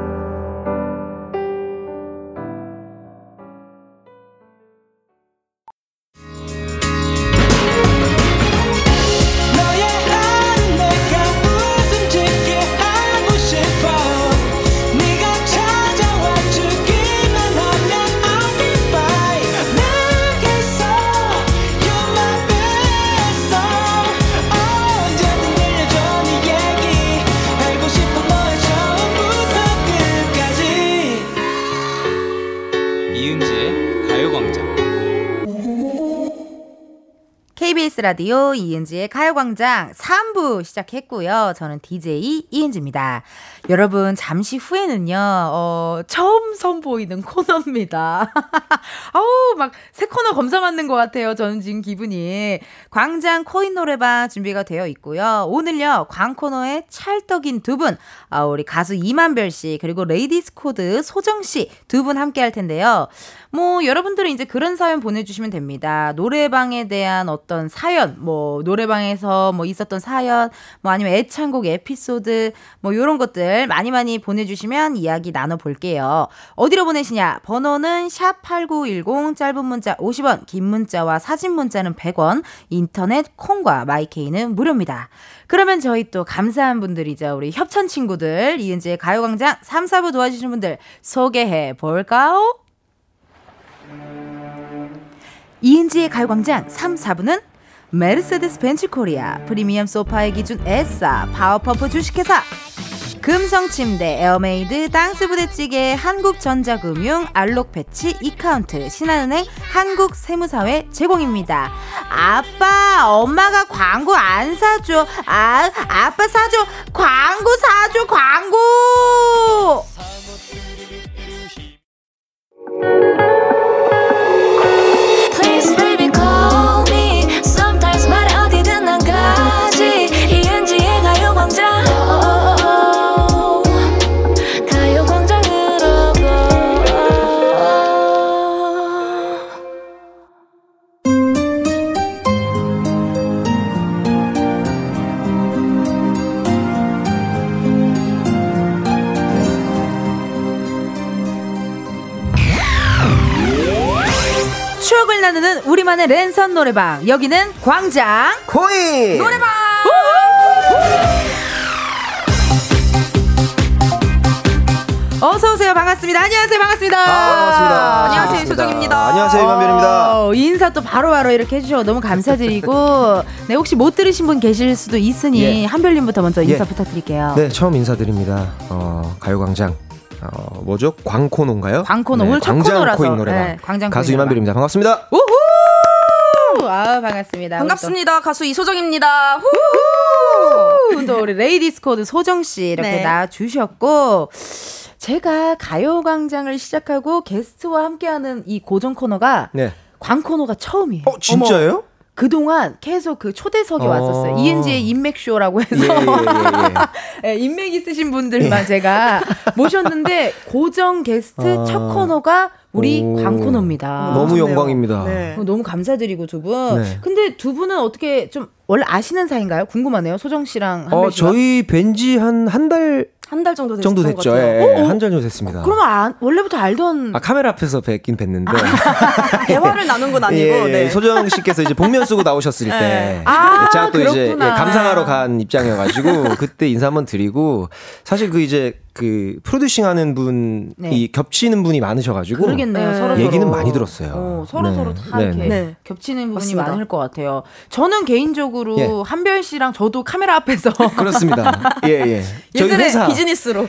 KBS 라디오 이은지의 가요광장 3부 시작했고요. 저는 DJ 이은지입니다. 여러분, 잠시 후에는요, 어, 처음 선보이는 코너입니다. <laughs> 아우, 막, 새 코너 검사 받는 것 같아요. 저는 지금 기분이. 광장 코인 노래방 준비가 되어 있고요. 오늘요, 광코노의 찰떡인 두 분, 아, 우리 가수 임한별 씨, 그리고 레이디스 코드 소정 씨 두 분 함께 할 텐데요. 뭐, 여러분들은 이제 그런 사연 보내주시면 됩니다. 노래방에 대한 어떤 사연, 뭐, 노래방에서 뭐 있었던 사연, 뭐 아니면 애창곡 에피소드, 뭐, 요런 것들 많이 많이 보내주시면 이야기 나눠볼게요. 어디로 보내시냐? 번호는 샵 8910, 짧은 문자 50원, 긴 문자와 사진 문자는 100원, 인터넷 콩과 마이케이는 무료입니다. 그러면 저희 또 감사한 분들이죠. 우리 협찬 친구들, 이은지의 가요광장 3, 4부 도와주시는 분들 소개해 볼까요? 이은지의 가요광장 3, 4부는 메르세데스 벤츠 코리아, 프리미엄 소파의 기준 에싸, 파워펌프 주식회사, 금성침대, 에어메이드, 땅스부대찌개, 한국전자금융, 알록패치, 이카운트, 신한은행, 한국세무사회 제공입니다. 아빠, 엄마가 광고 안 사줘. 아, 아빠 사줘. 광고 사줘, 광고! 우리만의 랜선 노래방. 여기는 광장 코인 노래방! 어서 오세요. 반갑습니다. 안녕하세요. 반갑습니다. 아, 반갑습니다. 안녕하세요. 반갑습니다. 소정입니다. 안녕하세요, 이만별입니다. 어, 인사 또 바로 바로 이렇게 해주셔서 너무 감사드리고 <laughs> 네 혹시 못 들으신 분 계실 수도 있으니 예. 한별님부터 먼저 인사 예. 부탁드릴게요. 네 처음 인사드립니다 어, 가요광장 어, 뭐죠 광코노인가요? 광코노. 네, 오늘 첫 광장. 코인 노래방 네, 광장 가수 이만별입니다 반갑습니다 우후! 아 반갑습니다. 반갑습니다. 가수 이소정입니다. 후! 우리 또, 또 우리 레이디스 코드 소정 씨 이렇게 네. 나와주셨고 제가 가요광장을 시작하고 게스트와 함께하는 이 고정 코너가 네. 광코노가 처음이에요. 어 진짜예요? 그동안 계속 그 초대석이 어. 왔었어요. 이은지의 인맥쇼라고 해서 예, 예, 예, 예. 예, <laughs> 인맥 있으신 분들만 제가 모셨는데 고정 게스트 아. 첫 코너가 우리 오. 광코노입니다. 너무. 영광입니다 네. 어, 너무 감사드리고 두 분. 네. 근데 두 분은 어떻게 좀 원래 아시는 사이인가요? 궁금하네요. 소정 씨랑 한별 어 씨가. 저희 뵌지 한 한 달 한 달 정도 됐던 정도 것 됐죠. 예, 예. 한달 정도 됐습니다 그러면 안- 원래부터 알던 아 카메라 앞에서 뵙긴 뵀는데 <laughs> 대화를 나눈 건 아니고 예, 예. 네. 소정 씨께서 이제 복면 쓰고 나오셨을 때 네. 아, 제가 또 이제 예, 그렇구나. 감상하러 간 입장이어가지고 그때 인사 한번 드리고 사실 그 이제 그 프로듀싱하는 분이 네. 겹치는 분이 많으셔가지고 그러겠네요. 네. 서로 얘기는. 많이 들었어요. 어, 서로 네. 서로 다 네, 이렇게 네. 네. 겹치는 부분이 맞습니다. 많을 것 같아요. 저는 개인적으로 예. 한별 씨랑 저도 카메라 앞에서 <laughs> 그렇습니다. 예, 예. 저희 회사 비즈니스로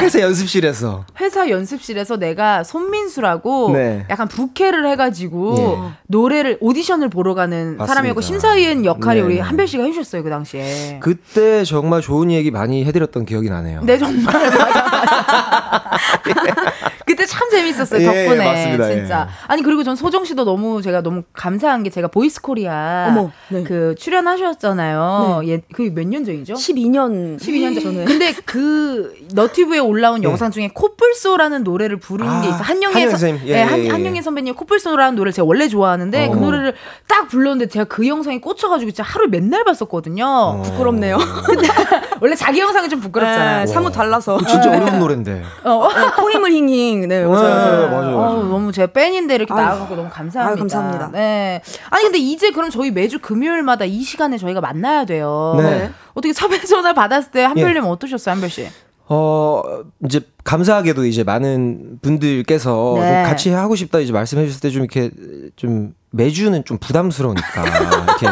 회사 연습실에서 회사 연습실에서 내가 손민수라고 네. 약간 부캐를 해가지고 예. 노래를 오디션을 보러 가는 맞습니다. 사람이고 심사위원 역할이 네, 우리 네. 한별 씨가 해주셨어요 그 당시에. 그때 정말 좋은 얘기 많이 해드렸던 기억이 나네요. 네 정말 맞아, <laughs> 맞아. <laughs> 그때 참 재밌었어요 예, 덕분에 맞습니다. 진짜 예. 아니 그리고 전 소정 씨도 너무 제가 너무 감사한 게 제가 보이스 코리아 어머, 네. 그 출연하셨잖아요 예 그 몇 년 전이죠 12년 12년 전 전에 근데 그 너튜브에 올라온 예. 영상 중에 코뿔소라는 노래를 부르는 아, 게 있어 한영애 한영애 선- 선생님. 예, 예, 한, 예, 예. 한영애 선배님 코뿔소라는 노래를 제가 원래 좋아하는데 그 어. 노래를 딱 불렀는데 제가 그 영상에 꽂혀가지고 진짜 하루 맨날 봤었거든요 어. 부끄럽네요. <laughs> 원래 자기 영상은 좀 부끄럽잖아요 네, 사뭇 달라서 진짜 어려운 노래인데. 어. 코힘을 힝힝 네 네, 맞아요. 맞아요. 어우, 너무 제 팬인데 이렇게. 나와갖고 너무 감사합니다. 아유, 감사합니다. 네. 아니 근데 이제 그럼 저희 매주 금요일마다 이 시간에 저희가 만나야 돼요. 네. 어떻게 섭외 전화 받았을 때 한별님 어떠셨어요, 한별 씨? 어, 이제 감사하게도 이제 많은 분들께서 네. 좀 같이 하고 싶다 이제 말씀해 주실 때 좀 이렇게 좀 매주는 좀 부담스러우니까 <laughs> 이렇게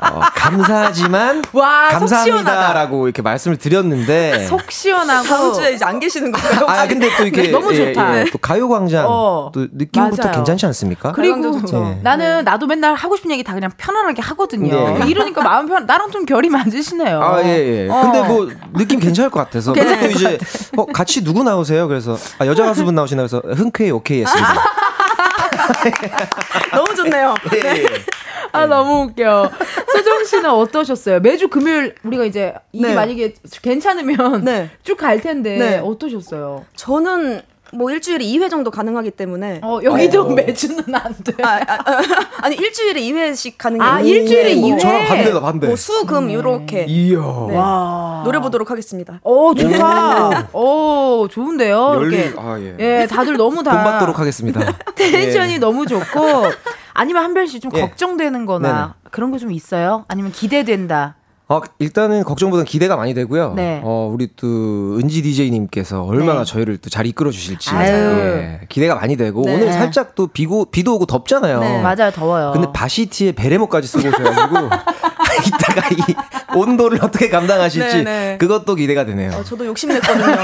어, 감사하지만 <laughs> 와, 속 시원하다. 감사합니다라고 이렇게 말씀을 드렸는데 <laughs> 속 시원하고. 다음 주에 이제 안 계시는 건가요? 아 근데 또 이렇게 <laughs> 너무 좋다. 예, 또 가요광장 어, 또 느낌부터 맞아요. 괜찮지 않습니까? 그리고 좋죠. 네. 나는 나도 맨날 하고 싶은 얘기 다 그냥 편안하게 하거든요. 네. 이러니까 마음 편 나랑 좀 결이 맞으시네요. 아, 예, 예. 어. 근데 뭐, 느낌 괜찮을 것 같아서. 괜찮을 그리고 또 이제, 어, 같이 누구 나오세요? 그래서, 아, 여자 가수분 나오시나? 그래서, 흔쾌히 오케이 했습니다. <laughs> 너무 좋네요. 예, 예. 아 너무 웃겨. 소정 씨는 어떠셨어요? 매주 금요일 우리가 이제 이게 네. 만약에 괜찮으면 네. <laughs> 쭉갈 텐데 네. 어떠셨어요? 저는 뭐 일주일에 2회 정도 가능하기 때문에 어 여기도 매주는 안 돼. 아, 아, 니 일주일에 2회씩 가는 게 아, 일주일에 뭐, 2회? 저랑 반대다, 반대. 뭐 수, 금 요렇게 이야. 네. 와. 노래 보도록 하겠습니다. 오 좋다. 오 좋은데요. 열리, 이렇게. 아, 예. 예, 다들 너무 다 본받도록 하겠습니다. <laughs> 텐션이 예. 너무 좋고 아니면 한별 씨좀 예. 걱정되는거나 네네. 그런 거 좀 있어요? 아니면 기대된다. 어, 일단은 걱정보다는 기대가 많이 되고요. 네. 어, 우리 또 은지 DJ님께서 얼마나 네. 저희를 또 잘 이끌어 주실지. 예, 기대가 많이 되고 네. 오늘 살짝 또 비고 비도 오고 덥잖아요. 네. 맞아요, 더워요. 근데 바시티에 베레모까지 쓰고 오셔가지고 <laughs> 이따가 이 온도를 어떻게 감당하실지 네, 네. 그것도 기대가 되네요. 어, 저도 욕심냈거든요.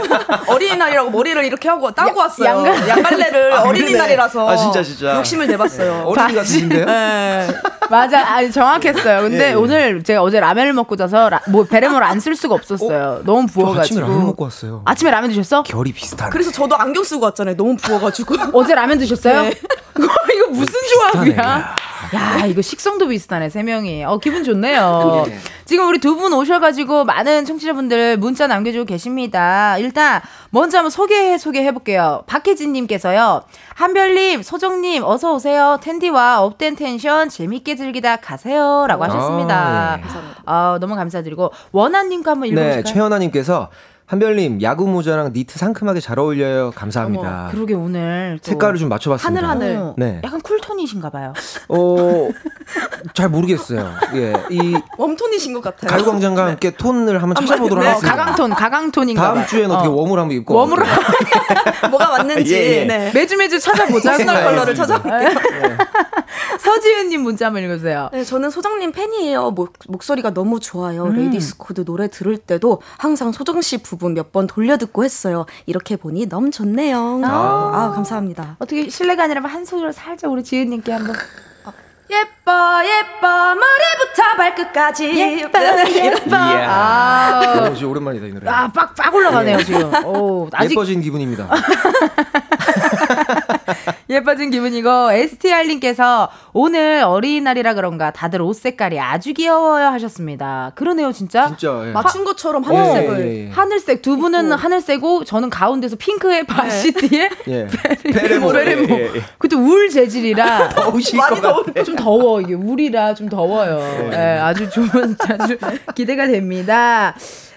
<laughs> 어린이날이라고 머리를 이렇게 하고 따고 왔어요. 양갈- 양갈래를 아, 어린이날이라서 아, 진짜, 진짜. 욕심을 내봤어요. 어린이 같으신데요? 네. 맞아, 아니 정확했어요. 근데 예, 예. 오늘 제가 어제 라면을 먹고 자서 라, 뭐 베레모를 안 쓸 수가 없었어요. 너무 저 아침에 부어가지고. 라면 먹고 왔어요. 아침에 라면 드셨어? 결이 비슷하네. 그래서 저도 안경 쓰고 왔잖아요. 너무 부어가지고. <laughs> 어제 라면 드셨어요? 네. <laughs> 이거 무슨. 조합이야? 야, 이거 식성도 비슷하네, 세 명이. 어, 기분 좋 네요. <laughs> 네. 지금 우리 두 분 오셔가지고 많은 청취자분들 문자 남겨주고 계십니다. 일단, 먼저 한번 소개, 소개해볼게요. 박혜진님께서요. 한별님, 소정님, 어서 오세요. 광디와 up된 tension 재밌게 즐기다 가세요. 라고 하셨습니다. 아, 예. 아, 너무 감사드리고. 원한님과 한번 네, 읽어보실까요? 최현아님께서 한별님 야구 모자랑 니트 상큼하게 잘 어울려요. 감사합니다. 어머, 그러게 오늘. 또 색깔을 좀 맞춰봤습니다. 하늘, 하늘. 어, 네. 약간 cool tone이신가 봐요. 어, 잘 모르겠어요. 예, 이 warm tone이신 것 같아요. 가요광장과 함께 톤을 한번 찾아보도록 네, 하겠습니다. 가강톤, 가강톤인가 다음 봐요. 주에는 어떻게 어. warm을 한번 입고 warm으로. <laughs> 뭐가 맞는지. 예, 예. 네. 매주 매주 찾아보자. personal color를. 찾아볼게요. <laughs> 서지은님 문자 한번 읽으세요. 네, 저는 소정님 팬이에요. 목, 목소리가 너무 좋아요. 음. LADIES' CODE 노래 들을 때도 항상 소정 씨 부분 몇 번 돌려듣고 했어요. 이렇게 보니 너무 좋네요. 아, 감사합니다. 어떻게 실례가 아니라면 한 소절 살짝 우리 지은님께 한번. 예뻐 예뻐 머리부터 발끝까지 예뻐 예뻐. 아, 어, 진짜 오랜만이다 이 노래. 아, 빡, 빡 올라가네요, 지금. 오, 아직 예뻐진 기분입니다. <laughs> 예뻐진 기분이고, STR님께서 오늘 어린이날이라 그런가 다들 옷 색깔이 아주 귀여워요 하셨습니다. 그러네요, 진짜. 진짜. 예. 맞춘 것처럼 예, 하늘색을 예, 예. 하늘색, 두 분은 하늘색고, 저는 가운데서 핑크의 바시티에 <laughs> 예. 베레모. 베레모. 예, 예, 예. 그때 울 재질이라. <laughs> 더우실 많이 것 같아. 좀 더워 이게 울이라 좀 더워요. 예, 아주 좋은 <laughs> 아주 기대가 됩니다.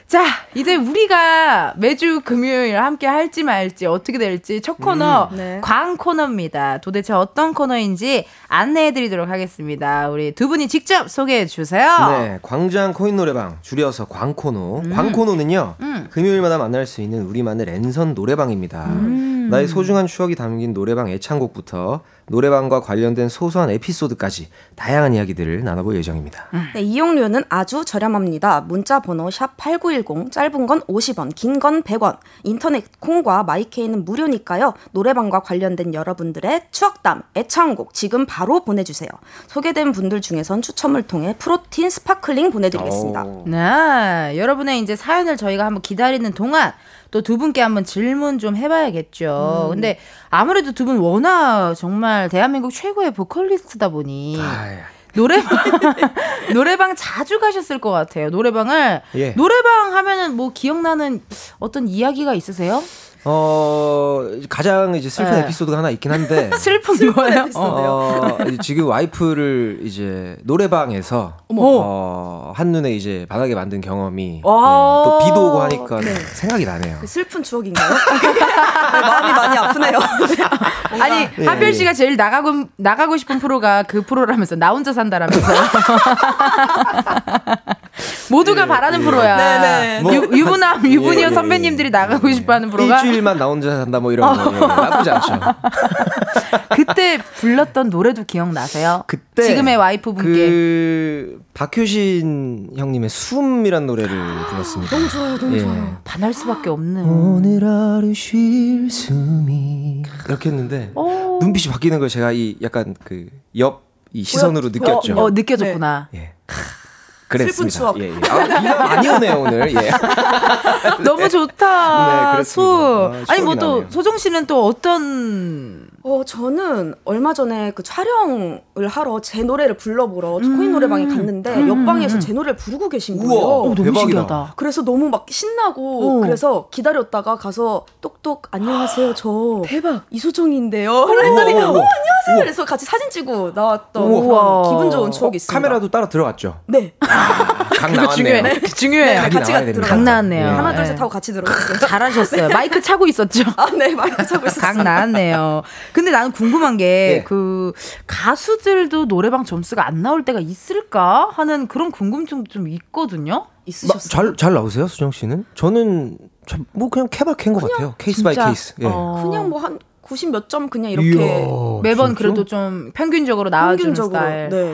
자, 이제 우리가 매주 금요일 함께 할지 말지 어떻게 될지 첫 코너 음, 네. 광 코너입니다. 도대체 어떤 코너인지 안내해 드리도록 하겠습니다. 우리 두 분이 직접 소개해 주세요. 네, 광장 코인 노래방 줄여서 광 코노. 광코노는요 음. 금요일마다 만날 수 있는 우리만의 랜선 노래방입니다. 음. 나의 소중한 추억이 담긴 노래방 애창곡부터 노래방과 관련된 소소한 에피소드까지 다양한 이야기들을 나눠볼 예정입니다. 네, 이용료는 아주 저렴합니다. 문자 번호 샵8910 짧은 건 50원, 긴 건 100원. 인터넷 콩과 my K는 무료니까요. 노래방과 관련된 여러분들의 추억담, 애창곡 지금 바로 보내주세요. 소개된 분들 중에선 추첨을 통해 protein sparkling 보내드리겠습니다. 오. 네, 여러분의 이제 사연을 저희가 한번 기다리는 동안 또 두 분께 한번 질문 좀 해봐야겠죠. 근데 아무래도 두 분 워낙 정말 대한민국 최고의 보컬리스트다 보니 아이, 노래방 <laughs> 노래방 자주 가셨을 것 같아요. 노래방을 예. 노래방 하면은 뭐 기억나는 어떤 이야기가 있으세요? 어 가장 이제 슬픈 네. 에피소드가 하나 있긴 한데 <laughs> 슬픈 거예요? 어, 이제 지금 와이프를 이제 노래방에서 어, 한눈에 이제 반하게 만든 경험이 네, 와. 또 비도 오고 하니까 생각이 나네요. 그 슬픈 추억인가요? 네, <laughs> 마음이 많이 아프네요. <laughs> 아니 네. 한별 씨가 제일 나가고 나가고 싶은 프로가 그 프로라면서 나 혼자 산다라면서 모두가 바라는 프로야. 네, 네. 유, 유부남 유부녀 예, 예, 선배님들이 예. 나가고 싶어하는 프로가 일주일만 나 혼자 산다 뭐 이런 거 예, 나쁘지 않죠. <laughs> 그때 불렀던 노래도 기억나세요? 그때 지금의 와이프분께 그 박효신 형님의 숨이란 노래를 불렀습니다. 너무 좋아요, 너무 예. 좋아요. 반할 수밖에 없는. 오늘 하루 쉴 숨이 이렇게 했는데 오. 눈빛이 바뀌는 걸 제가 이 약간 그 옆 이 시선으로 느꼈죠. 어, 느껴졌구나. 예. 그랬습니다. 추억. 예, 예. 아, 비가 많이 오네요 오늘. 예. <laughs> 너무 좋다. 네. 수. 아, 아니 뭐 또. 소정 씨는 또 어떤 어, 저는 얼마 전에 그 촬영을 하러 제 노래를 불러보러 코인 노래방에 갔는데 옆방에서 제 노래를 부르고 계신 거예요. 어, 너무 대박이다. 신기하다. 그래서 너무 막 신나고 어. 그래서 기다렸다가 가서 똑똑 안녕하세요 저 <gasps> 대박. 이소정인데요 했더니 우와, 어. 안녕하세요 그래서 같이 사진 찍고 나왔던 기분 좋은 추억이 어, 있습니다 카메라도 따라 들어갔죠. 네강 그거 중요해. 나왔네요. 그 중요해요. 각이 같이 나와야 들어갔어요. 됩니다. 강 나왔네요. 예. 하나 네. 둘셋 하고 같이 들어갔어요 잘하셨어요. 마이크 차고 있었죠. 아 네 마이크 차고 있었어요 강 나왔네요. 근데 나는 궁금한 게 예. 그 가수들도 노래방 점수가 안 나올 때가 있을까 하는 그런 궁금증도 좀 있거든요. 있으셨어요 잘, 잘 나오세요, 수정 씨는? 저는 참, 뭐 그냥 케바케인 것 같아요. case by 진짜. 케이스. 예. 어. 그냥 뭐 한 90 몇 점 그냥 이렇게 이야, 매번 진짜? 그래도 좀 평균적으로 나와주는 평균적으로 스타일. 네 네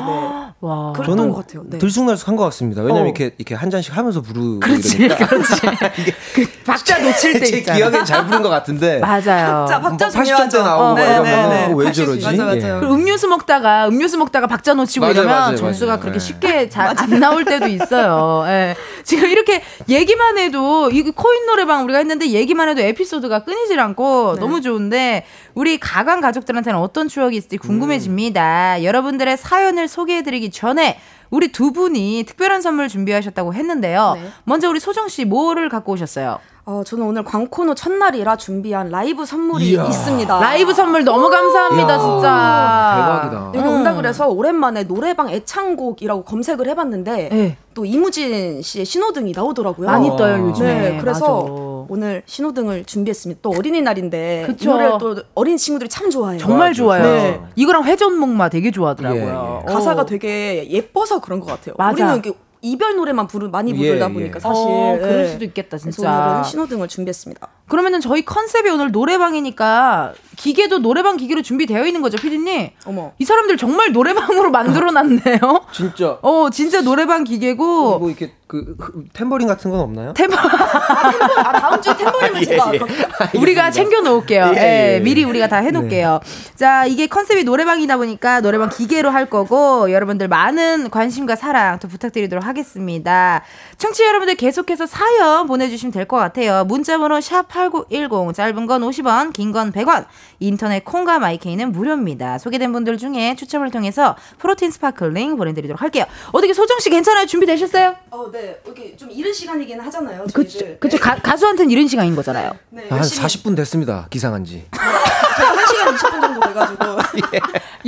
와. 그랬던 저는 것 같아요 네. 들쑥날쑥한 것 같습니다. 왜냐면 어. 이렇게 이렇게 한 잔씩 하면서 부르고 그렇지, 이러니까 <laughs> 그렇지. <laughs> 그 박자 놓칠 때제 있잖아. 기억엔 잘 부른 것 같은데 <laughs> 맞아요. 자, 박자 뭐 80점대 중요하죠. 나오고 어, 막 네, 네, 네. 어, 왜 80, 저러지? 맞아, 예. 맞아요. 그리고 음료수 먹다가 음료수 먹다가 박자 놓치고 맞아요, 이러면 맞아요, 점수가 맞아요. 그렇게 예. 쉽게 잘 안 나올 때도 있어요. 예. 지금 이렇게 얘기만 해도 이 코인 노래방 우리가 했는데 얘기만 해도 에피소드가 끊이질 않고 너무 좋은데 우리 가강 가족들한테는 어떤 추억이 있을지 궁금해집니다. 여러분들의 사연을 소개해드리기 전에 우리 두 분이 특별한 선물 준비하셨다고 했는데요. 네. 먼저 우리 소정 씨 뭐를 갖고 오셨어요? 어, 저는 오늘 광코노 첫날이라 준비한 라이브 선물이 이야. 있습니다. 라이브 선물 너무 감사합니다, 이야. 진짜. 대박이다. 여기 음. 온다 그래서 오랜만에 노래방 애창곡이라고 검색을 해봤는데 네. 또 이무진 씨의 신호등이 나오더라고요. 많이 어. 떠요 요즘에. 네, 그래서 맞아. 오늘 신호등을 준비했습니다. 또 어린이날인데 그쵸. 이 노래를 또 어린 친구들이 참 좋아해요. 정말. 좋아요. 네. 이거랑 회전목마 되게 좋아하더라고요. 예, 가사가 어. 되게 예뻐서 그런 것 같아요. 맞아. 우리는 이렇게 이별 노래만 부르 많이 예, 부르다 예. 보니까 사실 어, 그럴 네. 수도 있겠다 그래서 진짜. 오늘은 신호등을 준비했습니다. 그러면은 저희 컨셉이 오늘 노래방이니까 기계도 노래방 기계로 준비되어 있는 거죠, 피디님? 어머. 이 사람들 정말 노래방으로 <laughs> 만들어 놨네요. 진짜 어, 진짜 노래방 기계고 뭐 이렇게 그 그, 템버린 같은 건 없나요? 테마 <laughs> 아 다음 주에 템버림을 제가 우리가 챙겨 놓을게요. 예, 예, 예. 미리 우리가 다 해놓을게요. 자, 이게 컨셉이 노래방이다 보니까 노래방 기계로 할 거고 여러분들 많은 관심과 사랑 또 부탁드리도록 하겠습니다. 청취자 여러분들 계속해서 사연 보내주시면 될 것 같아요. 문자번호 샵 #8910 짧은 건 50원, 긴 건 100원. 인터넷 콩과 my K는 무료입니다. 소개된 분들 중에 추첨을 통해서 protein sparkling 보내드리도록 할게요. 어떻게 소정 씨 괜찮아요? 준비되셨어요? 어, 네. 여기 좀 이른 시간이긴 하잖아요. 그쵸, 저희들. 그쵸. 가, 가수한테는 이런 시간인 거잖아요. 네, 한 열심히 40분 됐습니다. 기상한 지. 제가 1시간 20분 정도 돼가지고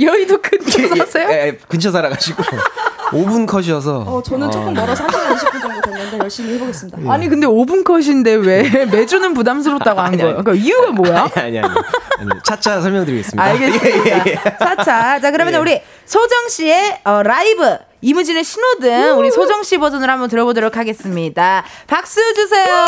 <laughs> 여의도 근처 사세요? 예, 예, 근처 살아가지고 <laughs> 5분 컷이어서. 어, 저는 조금 멀어서 1시간 20분 정도 됐는데 열심히 해보겠습니다. 예. 아니 근데 5분 컷인데 왜 <laughs> 매주는 부담스럽다고 한 거예요? 그러니까 이유가 뭐야? 아니 아니 아니. 아니 차차 설명드리겠습니다. 알겠습니다. 차차. 자 그러면 예. 우리 소정 씨의 어, 라이브 이무진의 신호등 우리 소정 씨 버전으로 한번 들어보도록 하겠습니다. 박수 주세요.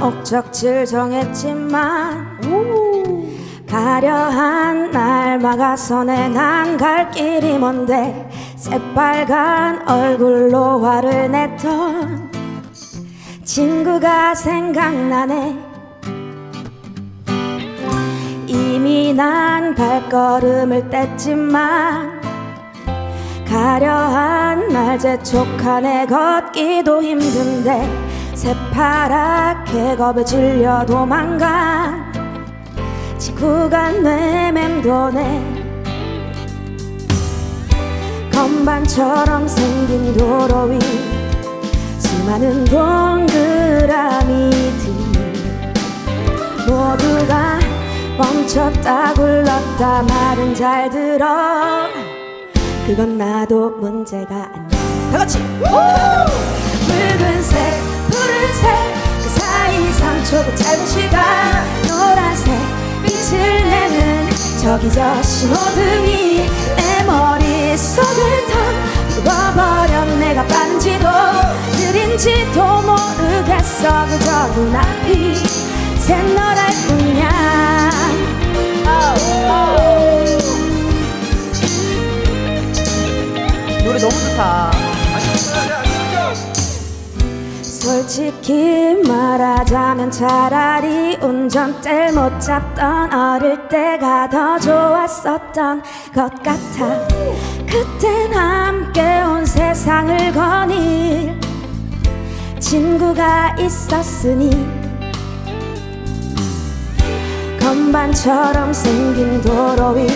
목적지를 정했지만 가려한 날 막아서네. 난 갈 길이 먼데? 새빨간 얼굴로 화를 냈던 친구가 생각나네. 이미 난 발걸음을 뗐지만 가려한 날 재촉하네. 걷기도 힘든데 새파랗게 겁에 질려 도망간 지구가 내 맴도네. 건반처럼 생긴 도로 위 수많은 동그라미들 모두가 멈췄다 굴렀다 말은 잘 들어. 그건 나도 문제가 아니야. 다 같이. 붉은색 푸른색 그 사이 3초 그 짧은 시간. 노란색 빛을 내는 저기 저 신호등이 내 머릿속을 다 부어버려 내가 빠른지도 느린지도 모르겠어. 그저 눈앞이 샛노랄 뿐이야. 노래 너무 좋다. 솔직히 말하자면 차라리 운전대를 못 잡던 어릴 때가 더 좋았었던 것 같아. 그땐 함께 온 세상을 거닐 친구가 있었으니 건반처럼 생긴 도로 위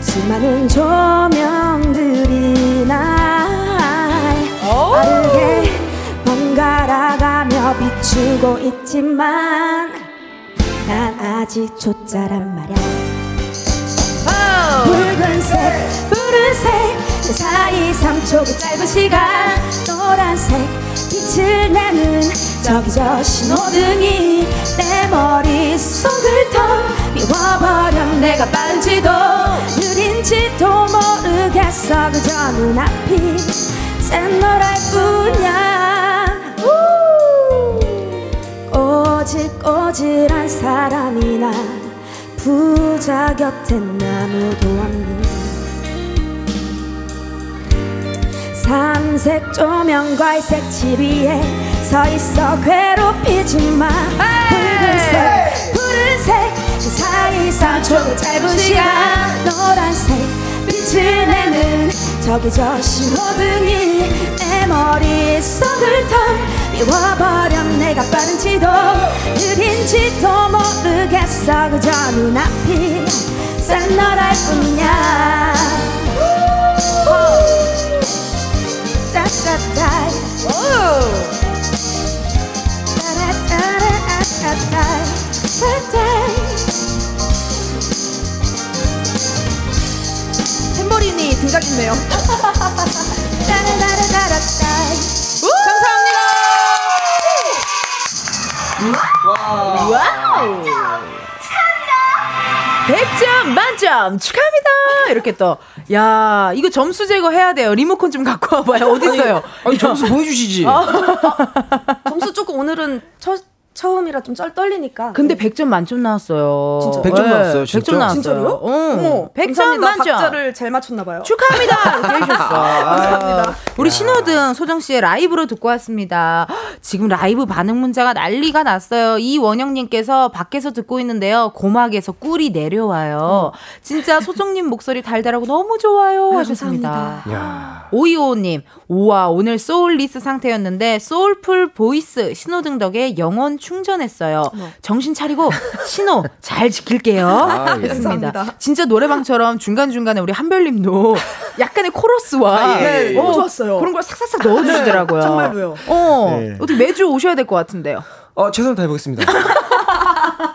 수많은 조명들이 날 빠르게 번갈아가며 비추고 있지만 난 아직 초짜란 말야. 붉은색 푸른색 그 사이 3초 그 짧은 시간. 노란색 빛을 내는 저기 저 신호등이 내 머릿속을 더 비워버려. 내가 빠른지도 느린지도 모르겠어. 그저 눈앞이 샛노랄 뿐이야 꼬질꼬질한 사람이나 부자 곁엔 아무도 없는 삼색 조명과 색칠 위에 서 있어 괴롭히지 마. 붉은색 푸른색 그 사이 3초 짧은 시간. 노란색 내는 저기 저 신호등이 내 머릿속을 더 비워버려. 내가 빠른지도 느린지도 모르겠어. 그저 눈앞이 샛노랄 뿐이야 따따 따 탬버린이 등장했네요. Wow. 100점 만점 축하합니다. 이렇게 또. 야, 이거 점수 제거 해야 돼요. 리모컨 좀 갖고 와봐요. 어디 있어요? 아니 점수 보여주시지. 점수 조금 오늘은 첫 처음이라 좀 쩔 떨리니까. 근데 100점 만점 나왔어요. 진짜? 100점 나왔어요, 진짜? 100점 나왔어요. 진짜로요? 어. 어머, 100점 감사합니다. 만점. 박자를 잘 맞췄나 봐요. 축하합니다. <laughs> 이렇게 해주셨어. 감사합니다. 우리 신호등 소정 씨의 라이브로 듣고 왔습니다. 지금 라이브 반응 문자가 난리가 났어요. 이원영 님께서 밖에서 듣고 있는데요. 고막에서 꿀이 내려와요. 진짜 소정 님 목소리 달달하고 너무 좋아요. 아유, 하셨습니다. 감사합니다. 야. 오이오 님, 우와, 오늘 soulless 상태였는데, soulful voice 신호등 덕에 영혼 충전했어요. 정신 차리고, 신호 잘 지킬게요. 아, 예. 했습니다. 감사합니다. 진짜 노래방처럼 중간중간에 우리 한별님도 약간의 코러스와 아, 예, 예, 예. 너무 좋았어요. 그런 걸 싹싹싹 넣어주시더라고요. 정말로요. 어, 네. 어떻게 매주 오셔야 될 것 같은데요. 어, 최선을 다해보겠습니다. <laughs>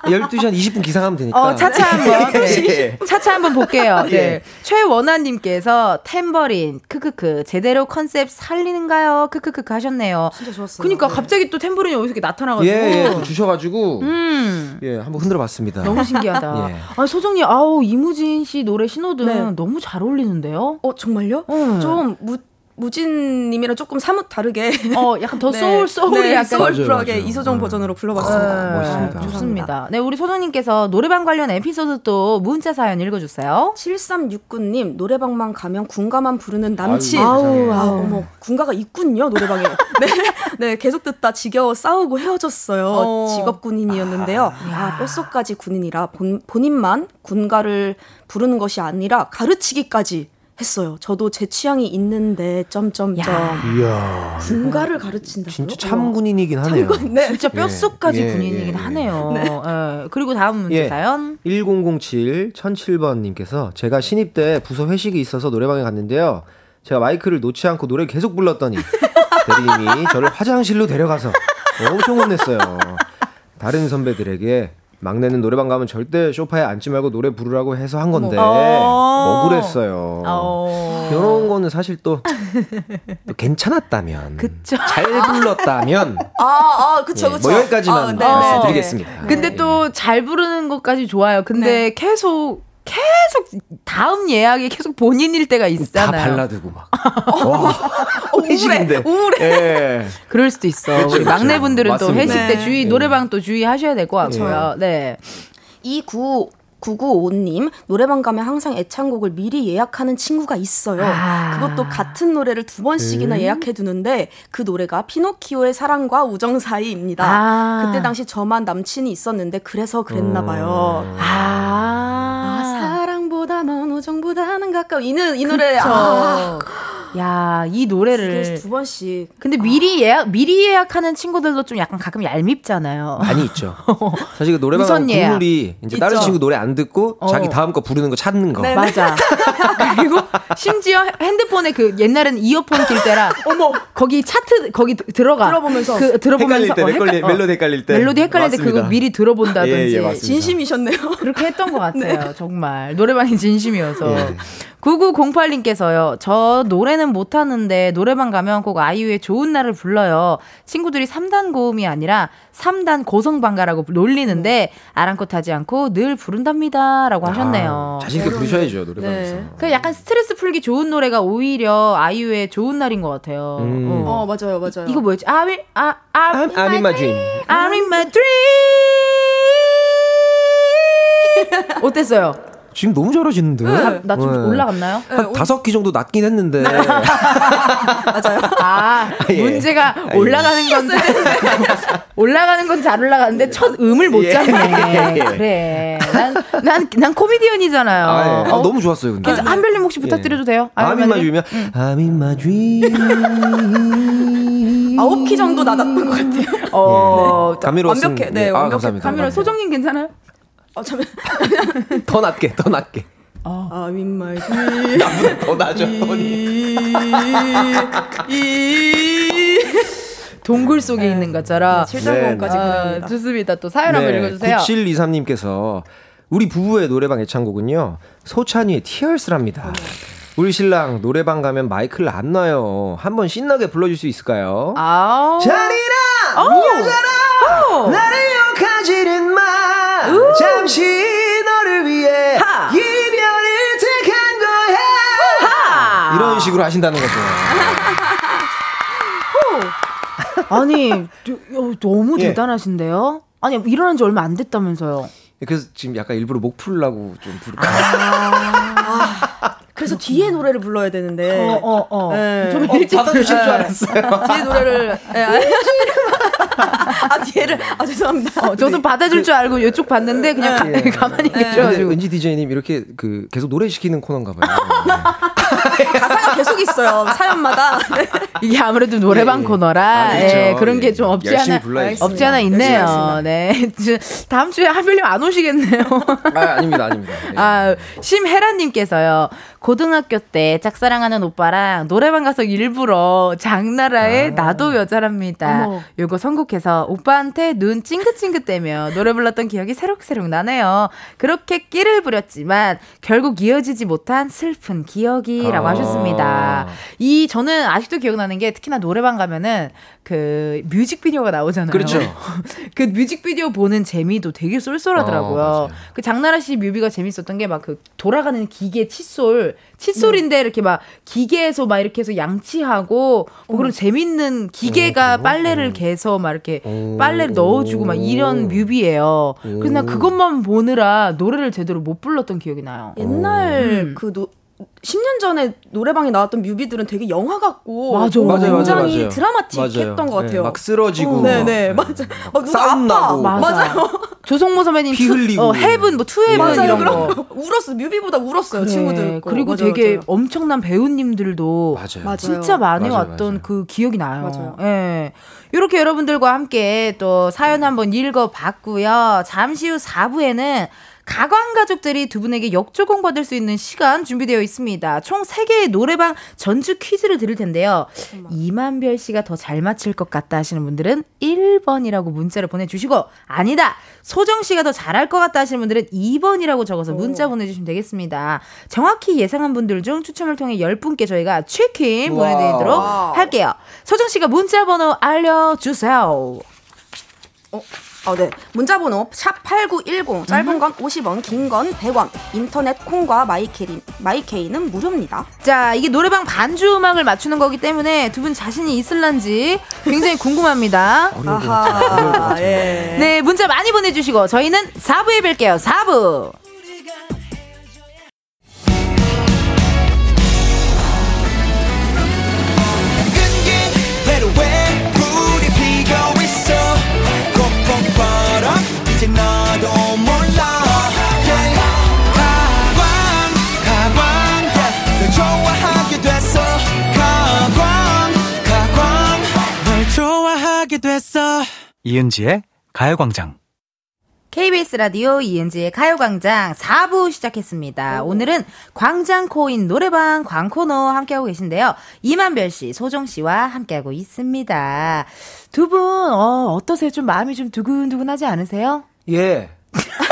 12시 한 20분 기상하면 되니까. 어, 차차 한번. 네. <laughs> 예. 차차 한번 볼게요. <laughs> 네. 예. 최원아님께서 탬버린, 크크크, 제대로 컨셉 살리는가요? 크크크 하셨네요. 진짜 좋았어요. 그니까 네. 갑자기 또 탬버린이 여기서 이렇게 나타나가지고. 예, 예, 또 주셔가지고. 음. 예, 한번 흔들어 봤습니다. 너무 신기하다. <laughs> 예. 아, 소정님, 아우, 이무진 씨 노래 신호등 네. 너무 잘 어울리는데요? 어 정말요? 어. 좀 무, 무진님이랑 조금 사뭇 다르게. 어, 약간 더 <laughs> 네. 소울, 소울이 네, 약간. 소울풀하게. 이소정 음. 버전으로 불러봤습니다. 네, 멋있습니다. 좋습니다. 네, 우리 소정님께서 노래방 관련 에피소드 또 문자 사연 읽어주세요. 7369님 노래방만 가면 군가만 부르는 남친. 아유, 세상에. 아, 어머 군가가 있군요 노래방에. <laughs> 네, 네 계속 듣다 지겨워 싸우고 헤어졌어요. 어. 직업 군인이었는데요. 아, 뼛속까지 군인이라 본, 본인만 군가를 부르는 것이 아니라 가르치기까지 했어요. 저도 제 취향이 있는데 점점점 야. 이야. 군가를 가르친다고요? 진짜 참군인이긴 하네요. 네. 진짜 뼛속까지 예, 군인이긴 예, 예. 하네요. 예. 그리고 다음 문제 예. 사연. 1007 1007번 님께서 제가 신입 때 부서 회식이 있어서 노래방에 갔는데요. 제가 마이크를 놓지 않고 노래 를 계속 불렀더니 <laughs> 대리님이 저를 화장실로 데려가서 엄청 혼냈어요. 다른 선배들에게 막내는 노래방 가면 절대 소파에 앉지 말고 노래 부르라고 해서 한 건데 어. 억울했어요. 어. 이런 거는 사실 또, 또 괜찮았다면, 그쵸. 잘 불렀다면, 아, 아, 그쵸, 예, 그쵸. 뭐 여기까지만 아, 네, 말씀드리겠습니다. 네. 근데 또 잘 부르는 것까지 좋아요. 근데 계속 계속 다음 예약이 계속 본인일 때가 다 있잖아요. 발라드고 막. <laughs> 와, <laughs> 우울해, 회식인데. 우울해. 예. 그럴 수도 있어. 그렇죠, 우리 그렇죠. 막내분들은 또 맞습니다. 회식 때 네. 주의 예. 노래방 또 주의하셔야 될 것 같고요. 네. 29 995님 노래방 가면 항상 애창곡을 미리 예약하는 친구가 있어요. 아. 그것도 같은 노래를 두 번씩이나 예약해 두는데 그 노래가 피노키오의 사랑과 우정 사이입니다. 아. 그때 당시 저만 남친이 있었는데 그래서 그랬나 봐요. 음. 아, 아. 사랑보다 넌 우정보다는 가까워 이는 이 노래 아, 야, 이 노래를 두 번씩 근데 미리 예약 미리 예약하는 친구들도 좀 약간 가끔 얄밉잖아요. 많이 있죠. <laughs> 사실 그 노래방. 국룰이 이제 다른 있죠. 친구 노래 안 듣고 어. 자기 다음 거 부르는 거 찾는 거. 네. 맞아. <laughs> 그리고 심지어 핸드폰에 그 옛날에는 이어폰 낄 때라 어머 거기 차트 거기 드- 들어가 들어보면서. 그 들어보면서 헷갈릴 때, 어, 헷갈리- 헷갈- 어, 멜로디 헷갈릴 때. 멜로디 헷갈릴 때. 그거 미리 들어본다든지 예, 예. 진심이셨네요. 그렇게 했던 것 같아요. <laughs> 정말 노래방이 진심이어서. 예. 9908님께서요. 저 노래는 못하는데 노래방 가면 꼭 아이유의 좋은 날을 불러요. 친구들이 3단 고음이 아니라 3단 고성방가라고 놀리는데 아랑곳하지 않고 늘 부른답니다. 라고 하셨네요. 아, 자신 있게 부르셔야죠 노래방에서. 네. 그 약간 스트레스 풀기 좋은 노래가 오히려 아이유의 좋은 날인 것 같아요. 음. 어. 어 맞아요 맞아요. 이거 뭐였지? I will, I, I, I'm, I'm in my dream. I'm in my dream. <laughs> 어땠어요? 지금 너무 잘하시는데. 나좀 네. 올라갔나요? 한 다섯 기 정도 낮긴 했는데. <laughs> <laughs> 아, 예. 문제가 예. 올라가는 건 <laughs> 올라가는 건 잘 올라가는데 첫 음을 못 예. 잡네. 예. 그래. 난난 난 코미디언이잖아요. 아, 예. 아, 어? 너무 좋았어요. 근데. 그래서 한별님 혹시 부탁드려도 돼요? I'm in my 아니면- dream이면 I'm in my dream. 아홉 키 정도 낮았던 것 같아요. 어, 감미로 완벽해. 네, 아, 완벽해. 감사합니다. 카메라 소정님 괜찮아요? 어, 참. <laughs> 더 낮게, 더 낮게. 아, 윗말 위. <laughs> 나보다 더 낮아. 톤이. 이. 동굴 속에 있는 것처럼. 7.5까지 아, 그립니다. 좋습니다. 또 사연 한번 읽어주세요. 9723님께서 우리 부부의 노래방 애창곡은요 소찬이의 Tears랍니다. 우리 신랑 노래방 가면 마이크를 안 놔요. 한번 신나게 불러줄 수 있을까요? 아우. 잔이라 여자라 나를 욕하지는 마 잠시 너를 위해 이별을 택한 거야 이런 식으로 하신다는 거죠. 아니, 저- 어, 너무 예. 대단하신데요? 아니, 일어난 지 얼마 안 됐다면서요. 그래서 지금 약간 일부러 목 풀라고 좀 부르고 그래서 뒤에 노래를 불러야 되는데. 어, 어, 어. 네. 좀 어, 일찍 받아주실 줄 네. 알았어요. 뒤에 노래를. 예, 아, 아, 뒤에를. 아, 죄송합니다. 어, 저도 받아줄 줄 알고 이쪽 봤는데 그냥 가, 예. 가만히 근데 계셔가지고. 은지 DJ님 이렇게 그 계속 노래 시키는 코너인가 봐요. <laughs> 가사가 계속 있어요. 사연마다. 네. 이게 아무래도 노래방 예, 예. 코너라 아, 그렇죠. 예, 그런 게 예. 좀 없지 않아. 없지 않아 있네요. 네. 저- 다음 주에 한별님 안 오시겠네요. 아, 아닙니다, 아닙니다. 예. 아, 심혜라님께서요. 고등학교 때 짝사랑하는 오빠랑 노래방 가서 일부러 장나라의 나도 여자랍니다. 어머. 요거 선곡해서 오빠한테 눈 찡긋찡긋대며 노래 불렀던 기억이 새록새록 나네요. 그렇게 끼를 부렸지만 결국 이어지지 못한 슬픈 기억이라고 아. 하셨습니다. 이 저는 아직도 기억나는 게 특히나 노래방 가면은 그 뮤직비디오가 나오잖아요. 그렇죠. <laughs> 그 뮤직비디오 보는 재미도 되게 쏠쏠하더라고요. 어. 그 장나라 씨 뮤비가 재밌었던 게 막 그 돌아가는 기계 칫솔, 칫솔인데 이렇게 막 기계에서 막 이렇게 해서 양치하고 뭐 그런 재밌는 기계가 어, 빨래를 개서 막 이렇게 오. 빨래를 넣어주고 막 이런 뮤비예요. 그래서 난 그것만 보느라 노래를 제대로 못 불렀던 기억이 나요. 옛날 음. 그 노, 10년 전에 노래방에 나왔던 뮤비들은 되게 영화 같고 맞아. 어, 맞아요, 굉장히 맞아요. 드라마틱했던 맞아요. 것 같아요. 네, 막 쓰러지고. 어, 네, 네, 막, 맞아. 막막 누가 싸움 아파. 나고. 맞아. 맞아요. <laughs> 조성모 선배님 피 To- 흘리고. 어, Heaven 뭐 To Heaven 맞아요. 이런 그런 거. 거 <laughs> 울었어. 뮤비보다 울었어요. 친구들. 거. 그리고 맞아요, 되게 맞아요. 엄청난 배우님들도 맞아요. 맞아요. 진짜 많이 맞아요, 왔던 맞아요. 그 기억이 나요. 맞아요. 예. 이렇게 여러분들과 함께 또 사연 한번 읽어봤고요. 잠시 후 4부에는 가광 가족들이 두 분에게 역조공 받을 수 있는 시간 준비되어 있습니다. 총 3개의 노래방 전주 퀴즈를 드릴 텐데요. 이만별 씨가 더 잘 맞힐 것 같다 하시는 분들은 1번이라고 문자를 보내주시고, 아니다! 소정 씨가 더 잘할 것 같다 하시는 분들은 2번이라고 적어서 문자 보내주시면 되겠습니다. 정확히 예상한 분들 중 추첨을 통해 10분께 저희가 치킨 우와. 보내드리도록 할게요. 소정 씨가 문자 번호 알려주세요. 어, 네. 문자번호 샵8910 짧은 건 50원, 긴 건 100원. 인터넷 콩과 마이케이, 마이케이는 무료입니다. 자, 이게 노래방 반주 음악을 맞추는 거기 때문에 두 분 자신이 있을란지 굉장히 궁금합니다. <laughs> 같아요. 예. 네, 문자 많이 보내주시고 저희는 4부에 뵐게요. 4부. 됐어 이은지의 가요광장. KBS 라디오 이은지의 가요광장 4부 시작했습니다. 오늘은 광장 코인 노래방 광코너 함께하고 계신데요. 이만별 씨, 소정 씨와 함께하고 있습니다. 두 분, 어, 어떠세요? 좀 마음이 좀 두근두근하지 않으세요? 예. <laughs>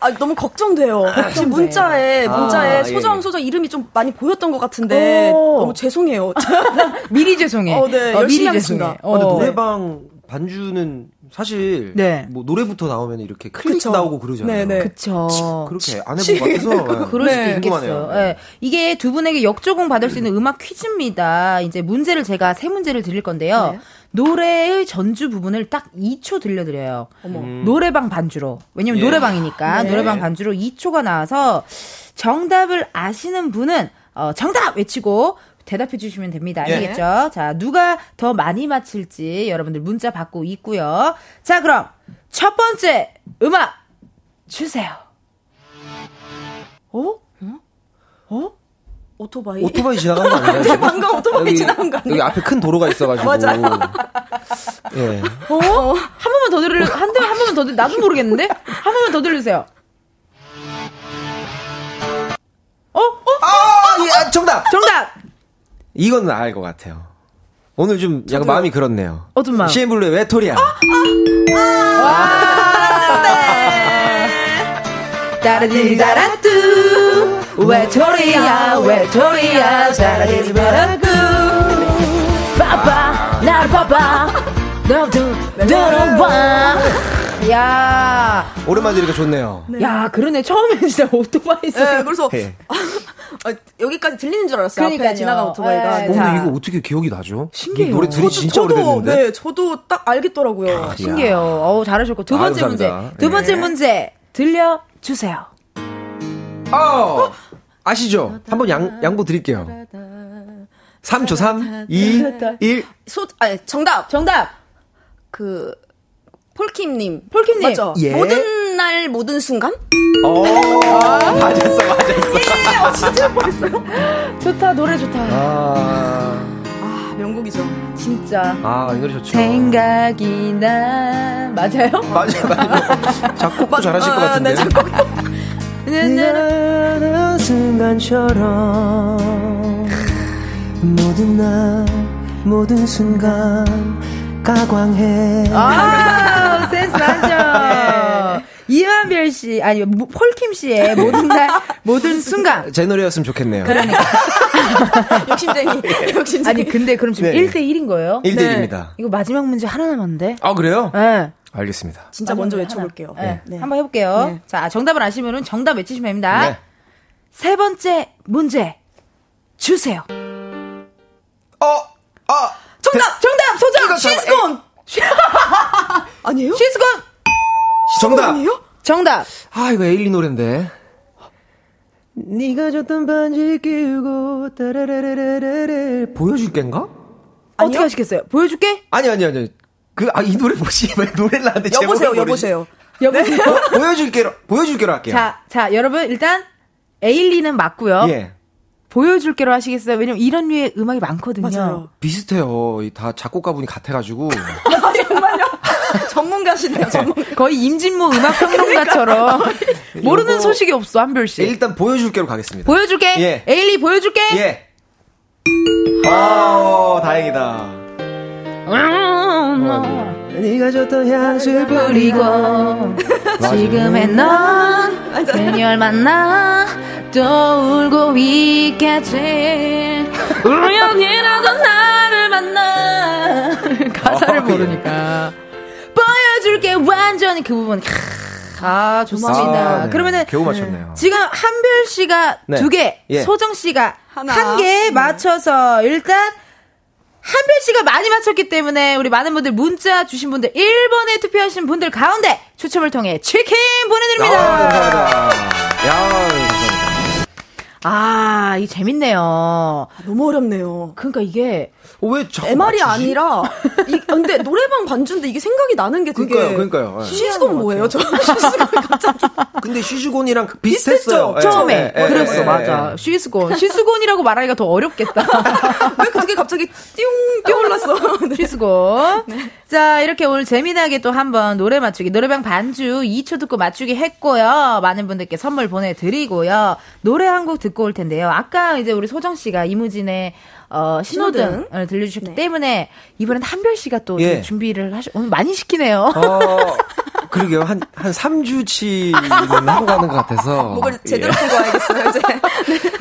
아, 너무 걱정돼요. 지금 문자에, 문자에 아, 소정, 예, 예. 소정 이름이 좀 많이 보였던 것 같은데, 오. 너무 죄송해요. <laughs> 미리 죄송해. 어, 네, 열심히 하겠습니다. 아, 근데 어. 노래방 반주는 사실 네. 뭐 노래부터 나오면 이렇게 클릭 그쵸. 나오고 그러잖아요. 네, 네. 그쵸. 그렇게 안 해본 것 같아서 <laughs> 예. 그럴 수도 네. 있겠어요. 예. 이게 두 분에게 역조공 받을 수 있는 음악 퀴즈입니다. 이제 문제를 제가 세 문제를 드릴 건데요. 네. 노래의 전주 부분을 딱 2초 들려드려요. 어머. 음. 노래방 반주로. 왜냐면 예. 노래방이니까 네. 노래방 반주로 2초가 나와서 정답을 아시는 분은 어, 정답 외치고 대답해 주시면 됩니다. 예. 아시겠죠? 자, 누가 더 많이 맞힐지 여러분들 문자 받고 있고요. 자, 그럼 첫 번째 음악 주세요. 어? 어? 오토바이. 오토바이 지나간 거 아니에요? 방금 오토바이 여기, 지나간 거 아니에요? 여기 앞에 큰 도로가 있어가지고. 맞아요. 예. 어? 한 번만 더 들을 한, 대- 한 번만 더 들, 나도 모르겠는데? 한 번만 더 들려주세요. 어? 어? 아, 예, 아, 정답! 정답! 이건 알것 같아요. 오늘 좀 약간 마음이 그렇네요. 어떤 마음? CN블루의 외톨이야. 따라디다라뚜 외톨이야 외톨이야 따라디다라뚜 빠빠 나를 봐봐 너도 들어와 야, 오랜만에 들으니까 좋네요. 야, 그러네. 처음에 진짜 오토바이 소리. 네, 그래서 예. 아, 여기까지 들리는 줄 알았어요. 그러니까요. 앞에 지나간 오토바이가. 네. 근데 이거 어떻게 기억이 나죠? 신기해요. 이 노래 들이 저도- 진짜 저도, 오래됐는데. 네, 저도 딱 알겠더라고요. 신기해요. 어우, 잘하셨고. 두 아유, 번째 문제. 감사합니다. 두 번째 예. 문제 들려 주세요. 어! 아시죠? 한번 양, 양보 드릴게요. 3초 3, 2, 1. 소, 아니, 정답. 정답! 그, 폴킴님. 폴킴님. 맞죠? 예. 모든 날, 모든 순간? 어, 맞았어, 맞았어. <laughs> 좋다, 노래 좋다. 아, 아, 명곡이죠. 진짜. 아, 이 노래 좋죠. 생각이 나. 맞아요? 맞아, 맞아. 작곡도 잘하실 것 아, 같은데. 네, 작곡. 하는 순간처럼 모든 날 모든 순간 가광해 아, <laughs> 센스 맞죠? 이만별 씨, 아니, 모- 폴킴 씨의 모든 날, 모든 순간. 제 노래였으면 좋겠네요 <laughs> 욕심쟁이. 욕심쟁이. 아니, 근데 그럼 지금 네. 1대 1인 거예요? 1대 1입니다 이거 마지막 문제 하나 남았는데? 아 그래요? 네. 알겠습니다 진짜 먼저 외쳐볼게요. 네. 네. 한번 해볼게요. 네. 자, 정답을 아시면은 정답 외치시면 됩니다. 네. 세 번째 문제 주세요. 어! 아! 정답! 정답 소정. 시스콘! <laughs> 아니에요? 시스콘. 정답! 아니에요? 정답. 아 이거 에일리 노래인데 네가 줬던 반지 끼우고 따라라라라라 보여줄게인가? 어떻게 하시겠어요? 보여줄게. 아니 아니 아니 그 아 이 노래 뭐지 <laughs> 왜 노래를 하는데 여보세요, 제목을 모르지? 여보세요. 여보세요. 보여줄게로 보여줄게로 할게요 자, 자, 여러분 일단 에일리는 맞고요. 예 보여줄게로 하시겠어요? 왜냐면 이런 류의 음악이 많거든요. 맞아요. 비슷해요 이다 작곡가 분이 같아가지고 <laughs> <laughs> 전문가시네요, 전문가. 거의 임진모 음악 평론가처럼 모르는 소식이 없어 한별 씨. 일단 보여줄게로 가겠습니다. 보여줄게. 예. 에일리 보여줄게. 예. 아, 다행이다. 네가 줬던 향수 뿌리고 지금의 넌 그녀를 만나 또 울고 있겠지 우연이라도 나를 만나 가사를 어, 예. 모르니까 보여줄게 완전히 그 부분 캬, 아 좋습니다 아, 네. 그러면은 겨우 맞췄네요. 지금 한별 씨가 네. 두 개, 예. 소정 씨가 하나. 한 개 맞춰서 일단 한별 씨가 많이 맞췄기 때문에 우리 많은 분들 문자 주신 분들 1번에 투표하신 분들 가운데 추첨을 통해 치킨 아, 보내드립니다. 감사합니다. 야, 감사합니다. 아, 이 재밌네요. 너무 어렵네요. 그러니까 이게 어, 왜 자꾸 MR이 맞추지? 아니라 이, <laughs> 근데 노래방 반주인데 이게 생각이 나는 게 되게 그러니까요, 그러니까요. 예. 시즈건 뭐예요? 저 시즈건 <laughs> 갑자기 근데 쉬즈곤이랑 비슷했어요. 비슷했죠? 예, 처음에 예, 예, 그랬어 예, 맞아 예. 쉬스곤 쉬스곤이라고 말하기가 더 어렵겠다 <laughs> 왜 그게 갑자기 띵 뛰어올랐어? 네. 쉬스곤 자 이렇게 오늘 재미나게 또 한번 노래 맞추기 노래방 반주 2초 듣고 맞추기 했고요. 많은 분들께 선물 보내드리고요. 노래 한 곡 듣고 올 텐데요. 아까 이제 우리 소정 씨가 이무진의 어, 신호등을 들려주셨기 네. 때문에 이번엔 한별 씨가 또 예. 준비를 하시 오늘 많이 시키네요 어, 그러게요. 한, 한 3주치는 하고 가는 것 같아서. 목을 제대로 예. 풀고 와야겠어요, 이제.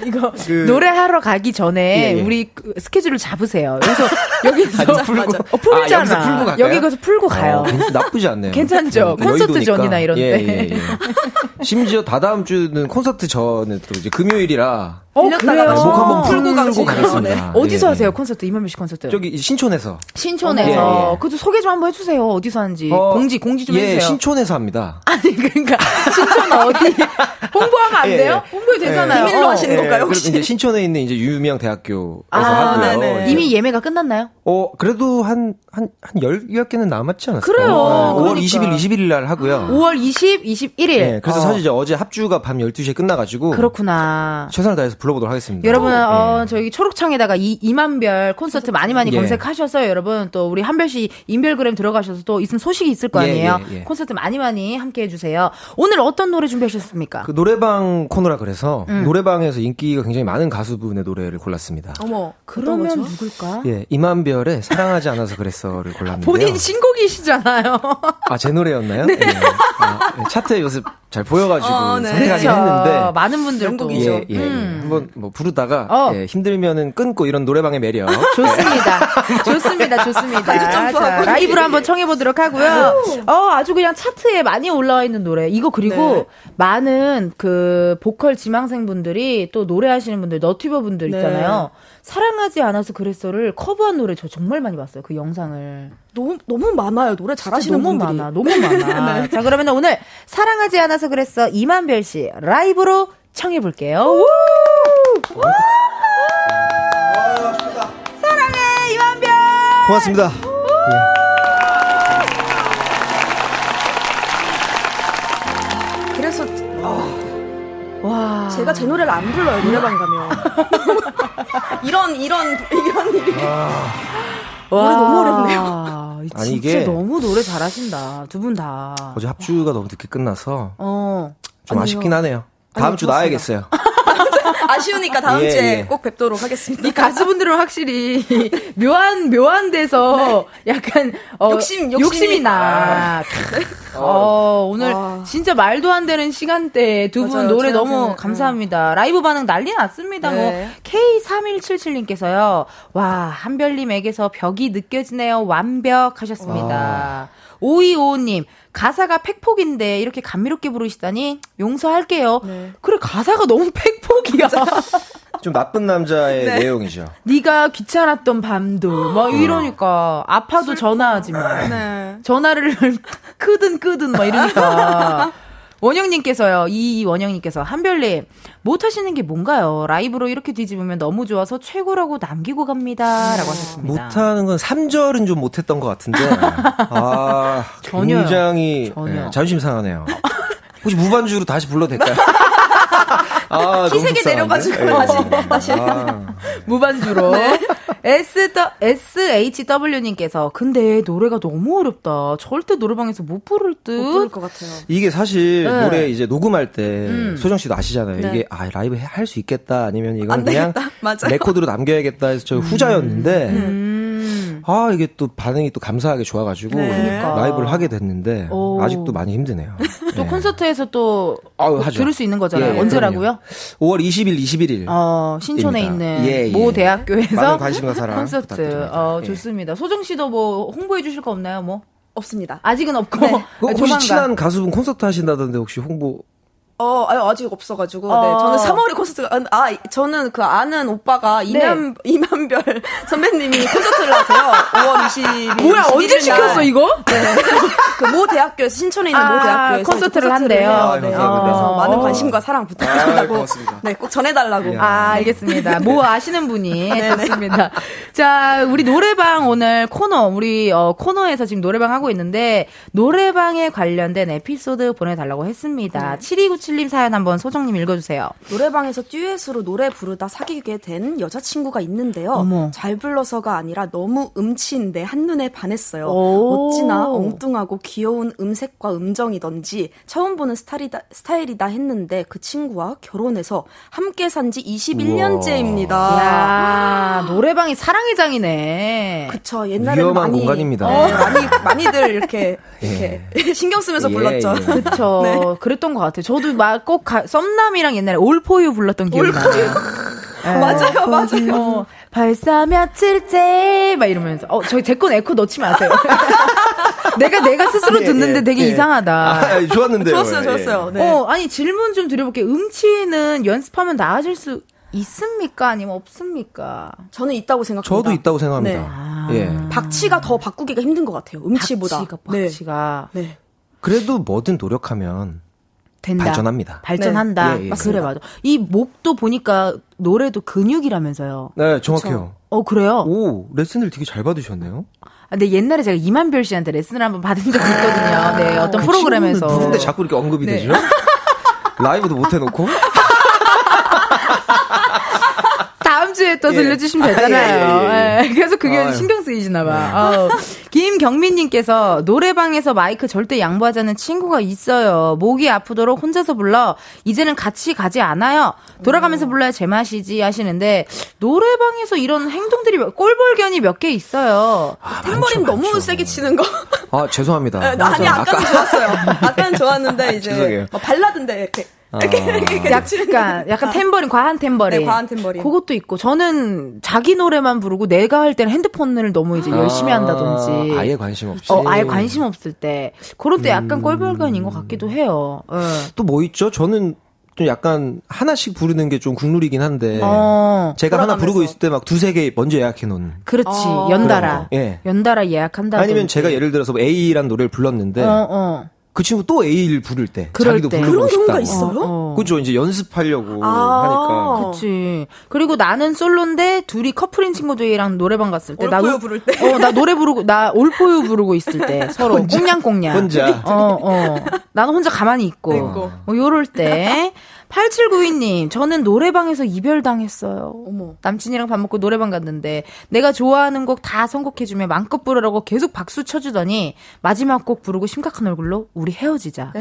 <laughs> 이거 그- 노래하러 가기 전에 예, 예. 우리 그 스케줄을 잡으세요. 그래서 여기서 아니, 풀고. 어, 풀잖아. 아, 여기서 풀고? 여기 가서 풀고 가요. 어, 괜- 나쁘지 않네요. 괜찮죠? 네, 콘서트 여의도니까. 전이나 이런 예, 때. 예, 예. 심지어 다다음 주는 콘서트 전에 또 이제 금요일이라 어, 들렸다가 그래요? 목 한번 풀고 가시네요. 가겠습니다. 어디서 예, 하세요? 예. 콘서트 이만배 씨 콘서트. 저기 신촌에서. 신촌에서. 예, 예. 그것도 소개 좀 한번 해주세요. 어디서 하는지. 어, 공지 공지 좀 예, 해주세요. 신촌에서 합니다. 아니 그러니까 신촌 어디 홍보하면 안 예, 돼요? 예. 홍보해 되잖아요. 비밀로 어. 하시는 건가요, 그럼 혹시? 이제 신촌에 있는 이제 유명 대학교에서 아, 하고요. 네네. 이미 예매가 끝났나요? 어, 그래도 한, 한, 한 열, 몇 개는 남았지 않았어요? 그래요. 5월 그러니까. 20일, 21일 날 하고요. 5월 20, 21일. 네, 그래서 어. 사실 이제 어제 합주가 밤 12시에 끝나가지고. 그렇구나. 최선을 다해서 불러보도록 하겠습니다. 여러분, 예. 어, 저희 초록창에다가 이, 이만별 콘서트 많이 많이 예. 검색하셔서 여러분 또 우리 한별 씨 인별그램 들어가셔서 또 있으면 소식이 있을 거 예, 아니에요. 예, 예. 콘서트 많이 많이 함께 해주세요. 오늘 어떤 노래 준비하셨습니까? 그 노래방 코너라 그래서 음. 노래방에서 인기가 굉장히 많은 가수분의 노래를 골랐습니다. 어머, 그러면? 누굴까? 예, 이만별의 사랑하지 않아서 그랬어를 골랐는데요. 본인 신곡이시잖아요. <laughs> 아, 제 노래였나요? 예. 아, 예, 차트에 요새 잘 보여가지고 어, 네. 선택하긴 그렇죠. 했는데. 많은 분들 또. 명곡이죠. 예, 예. 음. 한번 뭐 부르다가 어. 예, 힘들면은 끊고 이런 노래방의 매력. <laughs> 좋습니다. 좋습니다. 좋습니다. 자, 라이브로 한번 청해보도록 하고요. 어, 아주 그냥 차트에 많이 올라와 있는 노래. 이거 그리고 네. 많은 그 보컬 지망생분들이 또 노래하시는 분들, 너튜버 분들 네. 있잖아요. 사랑하지 않아서 그랬어를 커버한 노래 저 정말 많이 봤어요. 그 영상을. 너무, 너무 많아요. 노래 잘하시는 너무 분들이. 많아. 너무 많아. <laughs> 자, 그러면 오늘 사랑하지 않아서 그랬어. 이만별 씨 라이브로 청해 볼게요. 사랑해, 이만별! 고맙습니다. 그 제가 제 노래를 안 불러요, 노래방 가면. <laughs> 이런, 이런, 이런 일이. 노래 너무 어렵네요. 진짜 아니, 이게- 너무 노래 잘하신다. 두 분 다. 어제 합주가 너무 늦게 끝나서 어. 좀 아니요. 아쉽긴 하네요. 다음 아니요, 주 좋습니다. 나야겠어요. 아쉬우니까 다음 예, 주에 예. 꼭 뵙도록 하겠습니다. 이 가수분들은 확실히 <laughs> 묘한 묘한 데서 약간 어, 욕심, 욕심이- 나. 어, 오늘 와. 진짜 말도 안 되는 시간대에 두 분 노래 너무 응. 감사합니다. 라이브 반응 난리 났습니다. 네. 뭐 K3177님께서요. 와, 한별님에게서 벽이 느껴지네요. 완벽하셨습니다. 5255님, 가사가 팩폭인데 이렇게 감미롭게 부르시다니 용서할게요. 네. 그래, 가사가 너무 팩폭이야. <laughs> 좀 나쁜 남자의 네. 내용이죠. 네가 귀찮았던 밤도 막 이러니까 아파도 전화하지 마. 네. 전화를 <laughs> 크든 끄든 막 이러니까. <laughs> 원영님께서요, 이 원영님께서, 한별님, 못하시는 게 뭔가요? 라이브로 이렇게 뒤집으면 너무 좋아서 최고라고 남기고 갑니다. 라고 하셨습니다. 못하는 건 3절은 좀 못했던 것 같은데. 아, 전혀요. 굉장히 전혀. 예, 자존심 상하네요. 혹시 무반주로 다시 불러도 될까요? <laughs> 아, <laughs> 속상한데? 내려가지고 예. 다시- 다시. 아, <laughs> 무반주로. S, SHW님께서, 근데 노래가 너무 어렵다. 절대 노래방에서 못 부를 듯. 못 부를 것 같아요. 이게 사실 네. 노래 이제 녹음할 때 음. 소정 씨도 아시잖아요. 네. 이게 아 라이브 할 수 있겠다 아니면 이건 안 그냥. <laughs> 레코드로 남겨야겠다 해서 저 후자였는데 음. 아 이게 또 반응이 또 감사하게 좋아가지고 네. 그러니까. 라이브를 하게 됐는데 오. 아직도 많이 힘드네요. 또 네. 콘서트에서 또 아유, 하죠. 들을 수 있는 거잖아요. 예, 예, 언제라고요? 5월 20일, 21일. 어, 신촌에 입니다. 있는 예, 예. 모 대학교에서 많은 관심과 사랑 콘서트. 부탁드립니다. 어, 예. 좋습니다. 소정 씨도 뭐 홍보해 주실 거 없나요? 뭐 없습니다. 아직은 없고 <laughs> 그 혹시 조만간. 친한 가수분 콘서트 하신다던데 혹시 홍보 어, 아유, 아직 없어가지고. 어. 네, 저는 3월에 콘서트가, 아, 저는 그 아는 오빠가 네. 이만, 이만별 <laughs> 선배님이 콘서트를 하세요. 5월 20일. 뭐야 언제 시켰어 이거? <laughs> 그모 대학교에서, 신촌에 있는 아, 모 대학교에서. 콘서트를 콘서트를 한대요. 해요. 네. 감사합니다. 그래서 어. 많은 관심과 사랑 부탁드린다고. 고맙습니다. 네, 꼭 전해달라고. 아, 알겠습니다. 뭐 아시는 분이 좋습니다. 자, 우리 노래방 오늘 코너, 우리 어, 코너에서 지금 노래방 하고 있는데 노래방에 관련된 에피소드 보내달라고 했습니다. 7297님 사연 한번 소정님 읽어주세요. 노래방에서 듀엣으로 노래 부르다 사귀게 된 여자친구가 있는데요. 어머. 잘 불러서가 아니라 너무 음치인데 한눈에 반했어요. 오. 어찌나 엉뚱하고 귀여운 음색과 음정이던지 처음 보는 스타일이다, 스타일이다 했는데 그 친구와 결혼해서 함께 산 지 21년째입니다. 야 노래방이 사랑의 장이네. 그쵸 옛날에 위험한 많이 공간입니다. 어, 많이 많이들 이렇게 <laughs> 이렇게 <laughs> 신경 쓰면서 예, 불렀죠. 예. 그쵸. <laughs> 네. 그랬던 것 같아요. 저도 막 꼭 썸남이랑 옛날에 올포유 불렀던 기억이 나요. 예. 맞아요, <laughs> 맞아요. 어, 발사 며칠째 막 이러면서 어 저희 제건 에코 넣지 마세요. <laughs> 내가 내가 스스로 예, 듣는데 예, 되게 예. 이상하다. 아, 좋았는데요. 좋았어요, 예. 좋았어요. 네. 어 아니 질문 좀 드려볼게요. 음치는 연습하면 나아질 수 있습니까? 아니면 없습니까? 저는 있다고 생각합니다. 저도 있다고 생각합니다. 네. 아. 예. 박치가 더 바꾸기가 힘든 것 같아요. 음치보다. 박치가 네. 박치가 네. 그래도 뭐든 노력하면 된다. 발전합니다. 발전한다. 네. 예, 예. 아, 그래 맞아. 이 목도 보니까 노래도 근육이라면서요. 네, 정확해요. 어 그래요? 오, 레슨을 되게 잘 받으셨네요. 아, 근데 옛날에 제가 이만별 씨한테 레슨을 한번 받은 적이 있거든요. 네, 어떤 그 프로그램에서. 친구는 누군데 자꾸 이렇게 언급이 네. 되죠? <laughs> 라이브도 못 해놓고? 다음 주에 또 예. 들려주시면 아, 되잖아요. 예, 예, 예. 예, 그래서 그게 아유. 신경 쓰이시나 봐. 김경민님께서 노래방에서 마이크 절대 양보하자는 친구가 있어요. 목이 아프도록 혼자서 불러. 이제는 같이 가지 않아요. 돌아가면서 불러야 제맛이지 하시는데 노래방에서 이런 행동들이 몇- 꼴볼견이 몇 개 있어요. 탬버린 많죠, 너무 많죠. 세게 치는 거. 아, 죄송합니다. 네, 아니 아까는 좋았어요. 아까는 좋았는데 <laughs> 이제 죄송해요. 막 발라드인데 이렇게 치는 거. <laughs> 약간 약간 템버린 과한 템버린. 네, 과한 템버린. 그것도 있고 저는 자기 노래만 부르고 내가 할 때는 핸드폰을 너무 이제 열심히 한다든지. 아, 아예 관심 없이. 어, 아예 관심 없을 때. 그럴 때 약간 꼴불견인 것 같기도 해요. 예. 또뭐 있죠? 저는 좀 약간 하나씩 부르는 게 좀 국룰이긴 한데. 어, 제가 하나 돌아가면서. 부르고 있을 때 막 두세 개 먼저 예약해 놓은. 그렇지. 어. 연달아. 예. 연달아 예약한다. 아니면 제가 예를 들어서 뭐 A란 노래를 불렀는데 어, 어. 그 친구 또 A를 부를 때 그럴 자기도 때. 부르고 그런 싶다. 경우가 있어요? 어. 그죠 이제 연습하려고 아. 하니까. 그치. 그리고 나는 솔로인데 둘이 커플인 친구들이랑 노래방 갔을 때. 나 All For You 노- 부를 때. 어, 나 노래 부르고, 나 All For You 부르고 있을 때. <laughs> 서로 꽁냥꽁냥. 혼자. 어, 어. 나는 혼자 가만히 있고. 있고. 뭐 요럴 때. 8792님, 저는 노래방에서 이별당했어요. 어머. 남친이랑 밥 먹고 노래방 갔는데 내가 좋아하는 곡 다 선곡해주며 마음껏 부르라고 계속 박수 쳐주더니 마지막 곡 부르고 심각한 얼굴로 우리 헤어지자.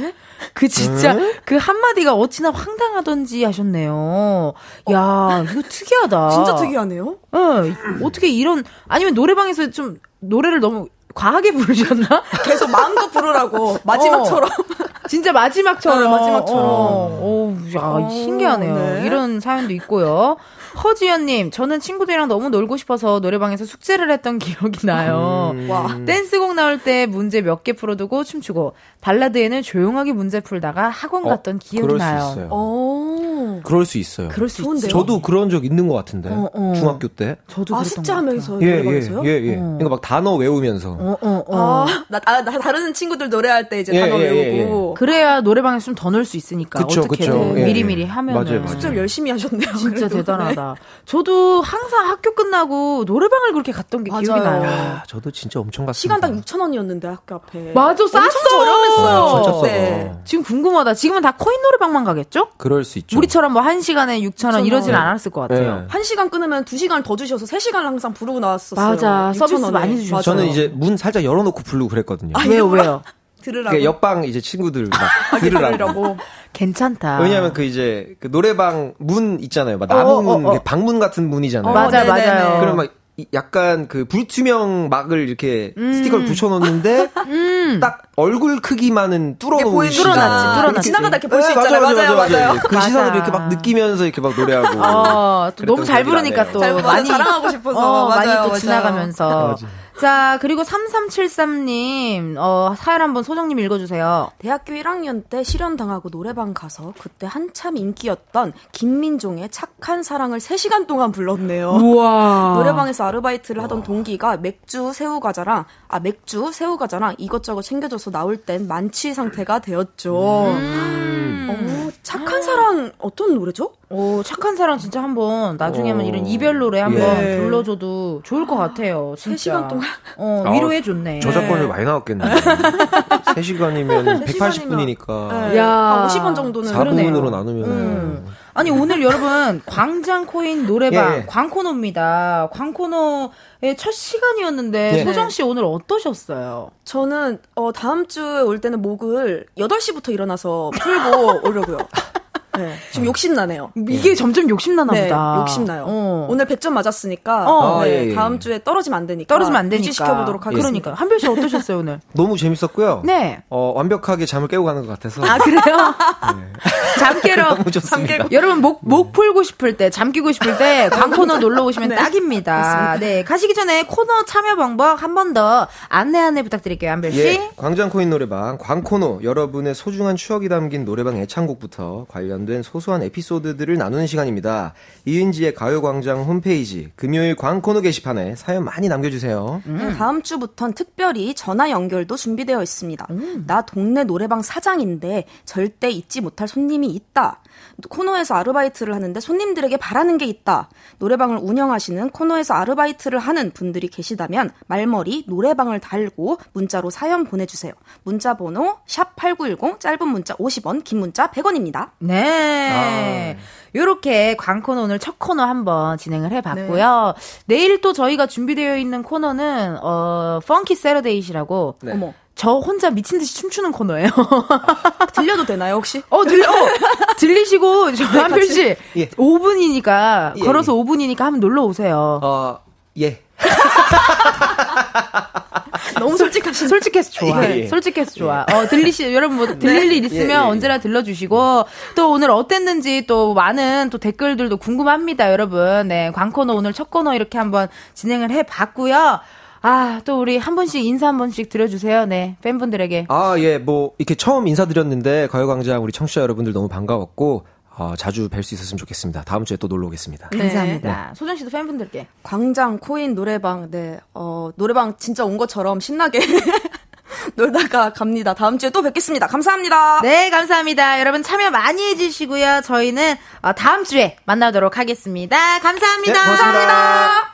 그 진짜 그 한마디가 어찌나 황당하던지 하셨네요. 야 이거 특이하다. <laughs> 진짜 특이하네요. 어, 어떻게 이런 아니면 노래방에서 좀 노래를 너무 과하게 부르셨나? 계속 마음껏 부르라고 마지막처럼. <laughs> 진짜 마지막처럼. 네, 마지막처럼. 어, 어, 야, 어, 신기하네요. 네. 이런 사연도 있고요. 허지연님, 저는 친구들이랑 너무 놀고 싶어서 노래방에서 숙제를 했던 기억이 나요. 음. 와. 댄스곡 나올 때 문제 몇 개 풀어두고 춤추고 발라드에는 조용하게 문제 풀다가 학원 어, 갔던 기억이 그럴 나요. 수 있어요. 어. 그럴 수 있어요. 그럴 수 좋은데요? 저도 그런 적 있는 것 같은데 어, 어. 중학교 때. 저도 아 숙제하면서 예, 예, 노래방에서요? 예, 예. 그러니까 막 단어 외우면서. 어, 어, 어. 아, 나, 아, 나 다른 친구들 노래할 때 이제 예, 단어 예, 예, 외우고. 그래야 노래방에서 좀 더 놀 수 있으니까 그쵸, 어떻게든 그쵸. 예, 미리미리 예. 맞아요, 맞아요. 숙제를 열심히 하셨네요. 진짜 그래도. 대단하다. 저도 항상 학교 끝나고 노래방을 그렇게 갔던 게 기억이 맞아요. 나요. 야, 저도 진짜 엄청 갔습니다. 시간당 6천 원이었는데 학교 앞에. 맞아, 쌌어. 엄청 저렴했어요. 진짜 싸다. 네. 지금 궁금하다. 지금은 다 코인 노래방만 가겠죠? 그럴 수 있죠. 우리 우리처럼 뭐 한 시간에 6천 원 이러진 네. 않았을 것 같아요. 네. 한 시간 끊으면 두 시간 더 주셔서 세 시간 항상 부르고 나왔었어요. 맞아. 6,000 서비스 원에. 많이 주셨어요. 저는 이제 문 살짝 열어놓고 부르고 그랬거든요. 아, 왜요, 왜요? 들으라고. 그러니까 옆방 이제 친구들 막 <laughs> 들으라고. 괜찮다. 왜냐하면 그 이제 그 노래방 문 있잖아요. 막 어, 나무 어, 문, 어. 이렇게 방문 같은 문이잖아요. 어, 맞아, 네네네. 맞아요. 그럼 막 이- 약간 그 불투명 막을 이렇게 음. 스티커를 붙여놓는데 <laughs> 딱 얼굴 크기만은 뚫어놓은 보이니까. 뚫어놨지, 뚫어놨지. 지나가다 이렇게 볼 수 있잖아요. 맞아요, 맞아요. 그 맞아. 시선을 이렇게 막 느끼면서 이렇게 막 노래하고. 어, 너무 잘 부르니까. 또잘 부르- 많이 자랑하고 싶어서. 어, 맞아요, 많이 또 맞아요. 지나가면서. 자, 그리고 3373님, 어, 사연 한번 소정님 읽어주세요. 대학교 1학년 때 실현당하고 노래방 가서 그때 한참 인기였던 김민종의 착한 사랑을 3시간 동안 불렀네요. 우와. <laughs> 노래방에서 아르바이트를 하던 동기가 맥주 새우과자랑 아 맥주 새우과자랑 이것저것 챙겨줘서 나올 땐 만취 상태가 되었죠. 음. 어, 착한 사랑 어떤 노래죠? 오, 착한 사랑 진짜 한번 나중에 한번 어. 이런 이별 노래 한번 예. 불러줘도 좋을 것 같아요. 진짜. 3시간 동안. 어, 아, 위로해 줬네. 저작권료 많이 나왔겠네. 3시간이면 <laughs> 180분이니까. 네, 야. 한 50원 정도는 4분으로 나누면. 음. 아니 오늘 여러분 광장 코인 노래방 예, 예. 광코노입니다. 광코노의 첫 시간이었는데 예. 소정 씨 오늘 어떠셨어요? 저는 어, 다음 주에 올 때는 목을 8시부터 일어나서 풀고 오려고요. <laughs> 네, 지금 욕심나네요. 이게 점점 욕심나나 네, 보다. 욕심나요. 어. 오늘 100점 맞았으니까 어. 아, 네, 예, 예. 다음 주에 떨어지면 안 되니까 떨어지면 안 되니까. 유지시켜보도록 하겠습니다. 그러니까 한별 씨 어떠셨어요 오늘? <laughs> 너무 재밌었고요. 네. 어, 완벽하게 잠을 깨고 가는 것 같아서. 아 그래요? 잠 깨러 <laughs> 너무 좋습니다. 여러분 목, 목 풀고 싶을 때, 잠 끼고 싶을 때, 광코너 놀러 오시면 <laughs> 딱입니다. 네. 가시기 전에 코너 참여 방법 한 번 더 안내 안내 부탁드릴게요, 한별 씨. 예, 광장코인 노래방 광코노 여러분의 소중한 추억이 담긴 노래방 애창곡부터 관련 된 소소한 에피소드들을 나누는 시간입니다. 이은지의 가요광장 홈페이지 금요일 광코노 게시판에 사연 많이 남겨주세요. 네, 다음 주부턴 특별히 전화 연결도 준비되어 있습니다. 나 동네 노래방 사장인데 절대 잊지 못할 손님이 있다. 코너에서 아르바이트를 하는데 손님들에게 바라는 게 있다. 노래방을 운영하시는 코너에서 아르바이트를 하는 분들이 계시다면 말머리 노래방을 달고 문자로 사연 보내주세요. 문자 번호 샵8910 짧은 문자 50원 긴 문자 100원입니다. 네. 요렇게 광코너 오늘 첫 코너 한번 진행을 해봤고요. 내일 또 저희가 준비되어 있는 코너는, 어, 펑키 세러데이시라고. 네. 어머 저 혼자 미친 듯이 춤추는 코너예요. 들려도 되나요 혹시? 어, 들려, 어, 들리시고, 저 한별 씨. 예. 5분이니까, 예, 걸어서 예. 5분이니까 한번 놀러 오세요. 어, 예. <laughs> 너무 솔직하신 솔직해서 좋아. 예, 예. 솔직해서 좋아. 어, 들리시, 여러분 뭐 들릴 일 있으면 예, 예. 언제나 들려 주시고, 또 오늘 어땠는지 또 많은 또 댓글들도 궁금합니다, 여러분. 네, 광코너 오늘 첫 코너 이렇게 한번 진행을 해 봤고요. 아, 또 우리 한 번씩 인사 한 번씩 드려주세요. 네, 팬분들에게. 아, 예, 뭐, 이렇게 처음 인사드렸는데, 가요광장 우리 청취자 여러분들 너무 반가웠고, 어, 자주 뵐 수 있었으면 좋겠습니다. 다음 주에 또 놀러 오겠습니다. 감사합니다. 소정 씨도 팬분들께. 광장 코인 노래방 네 어, 노래방 진짜 온 것처럼 신나게 <laughs> 놀다가 갑니다. 다음 주에 또 뵙겠습니다. 감사합니다. 네, 감사합니다. 여러분 참여 많이 해주시고요. 저희는 어, 다음 주에 만나도록 하겠습니다. 감사합니다. 네, 고맙습니다.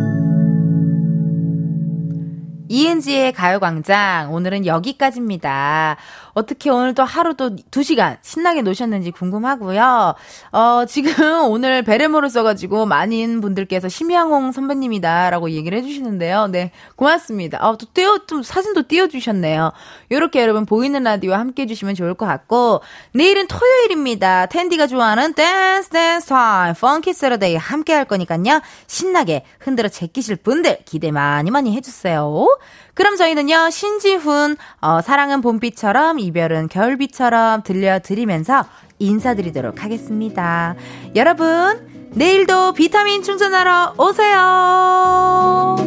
이은지의 가요광장 오늘은 여기까지입니다. 어떻게 오늘도 하루도 2시간 신나게 노셨는지 궁금하고요. 어, 지금 <laughs> 오늘 베레모를 써가지고 많은 분들께서 심양홍 선배님이다라고 얘기를 해주시는데요. 네, 고맙습니다. 아, 또 띄워, 좀 사진도 띄워주셨네요. 요렇게 여러분 보이는 라디오 함께 해주시면 좋을 것 같고, 내일은 토요일입니다. 텐디가 좋아하는 댄스 댄스 타임, Funky Saturday 함께 할 거니까요. 신나게 흔들어 제끼실 분들 기대 많이 많이 해주세요. 그럼 저희는요, 신지훈, 어, 사랑은 봄비처럼, 이별은 겨울비처럼 들려드리면서 인사드리도록 하겠습니다. 여러분, 내일도 비타민 충전하러 오세요!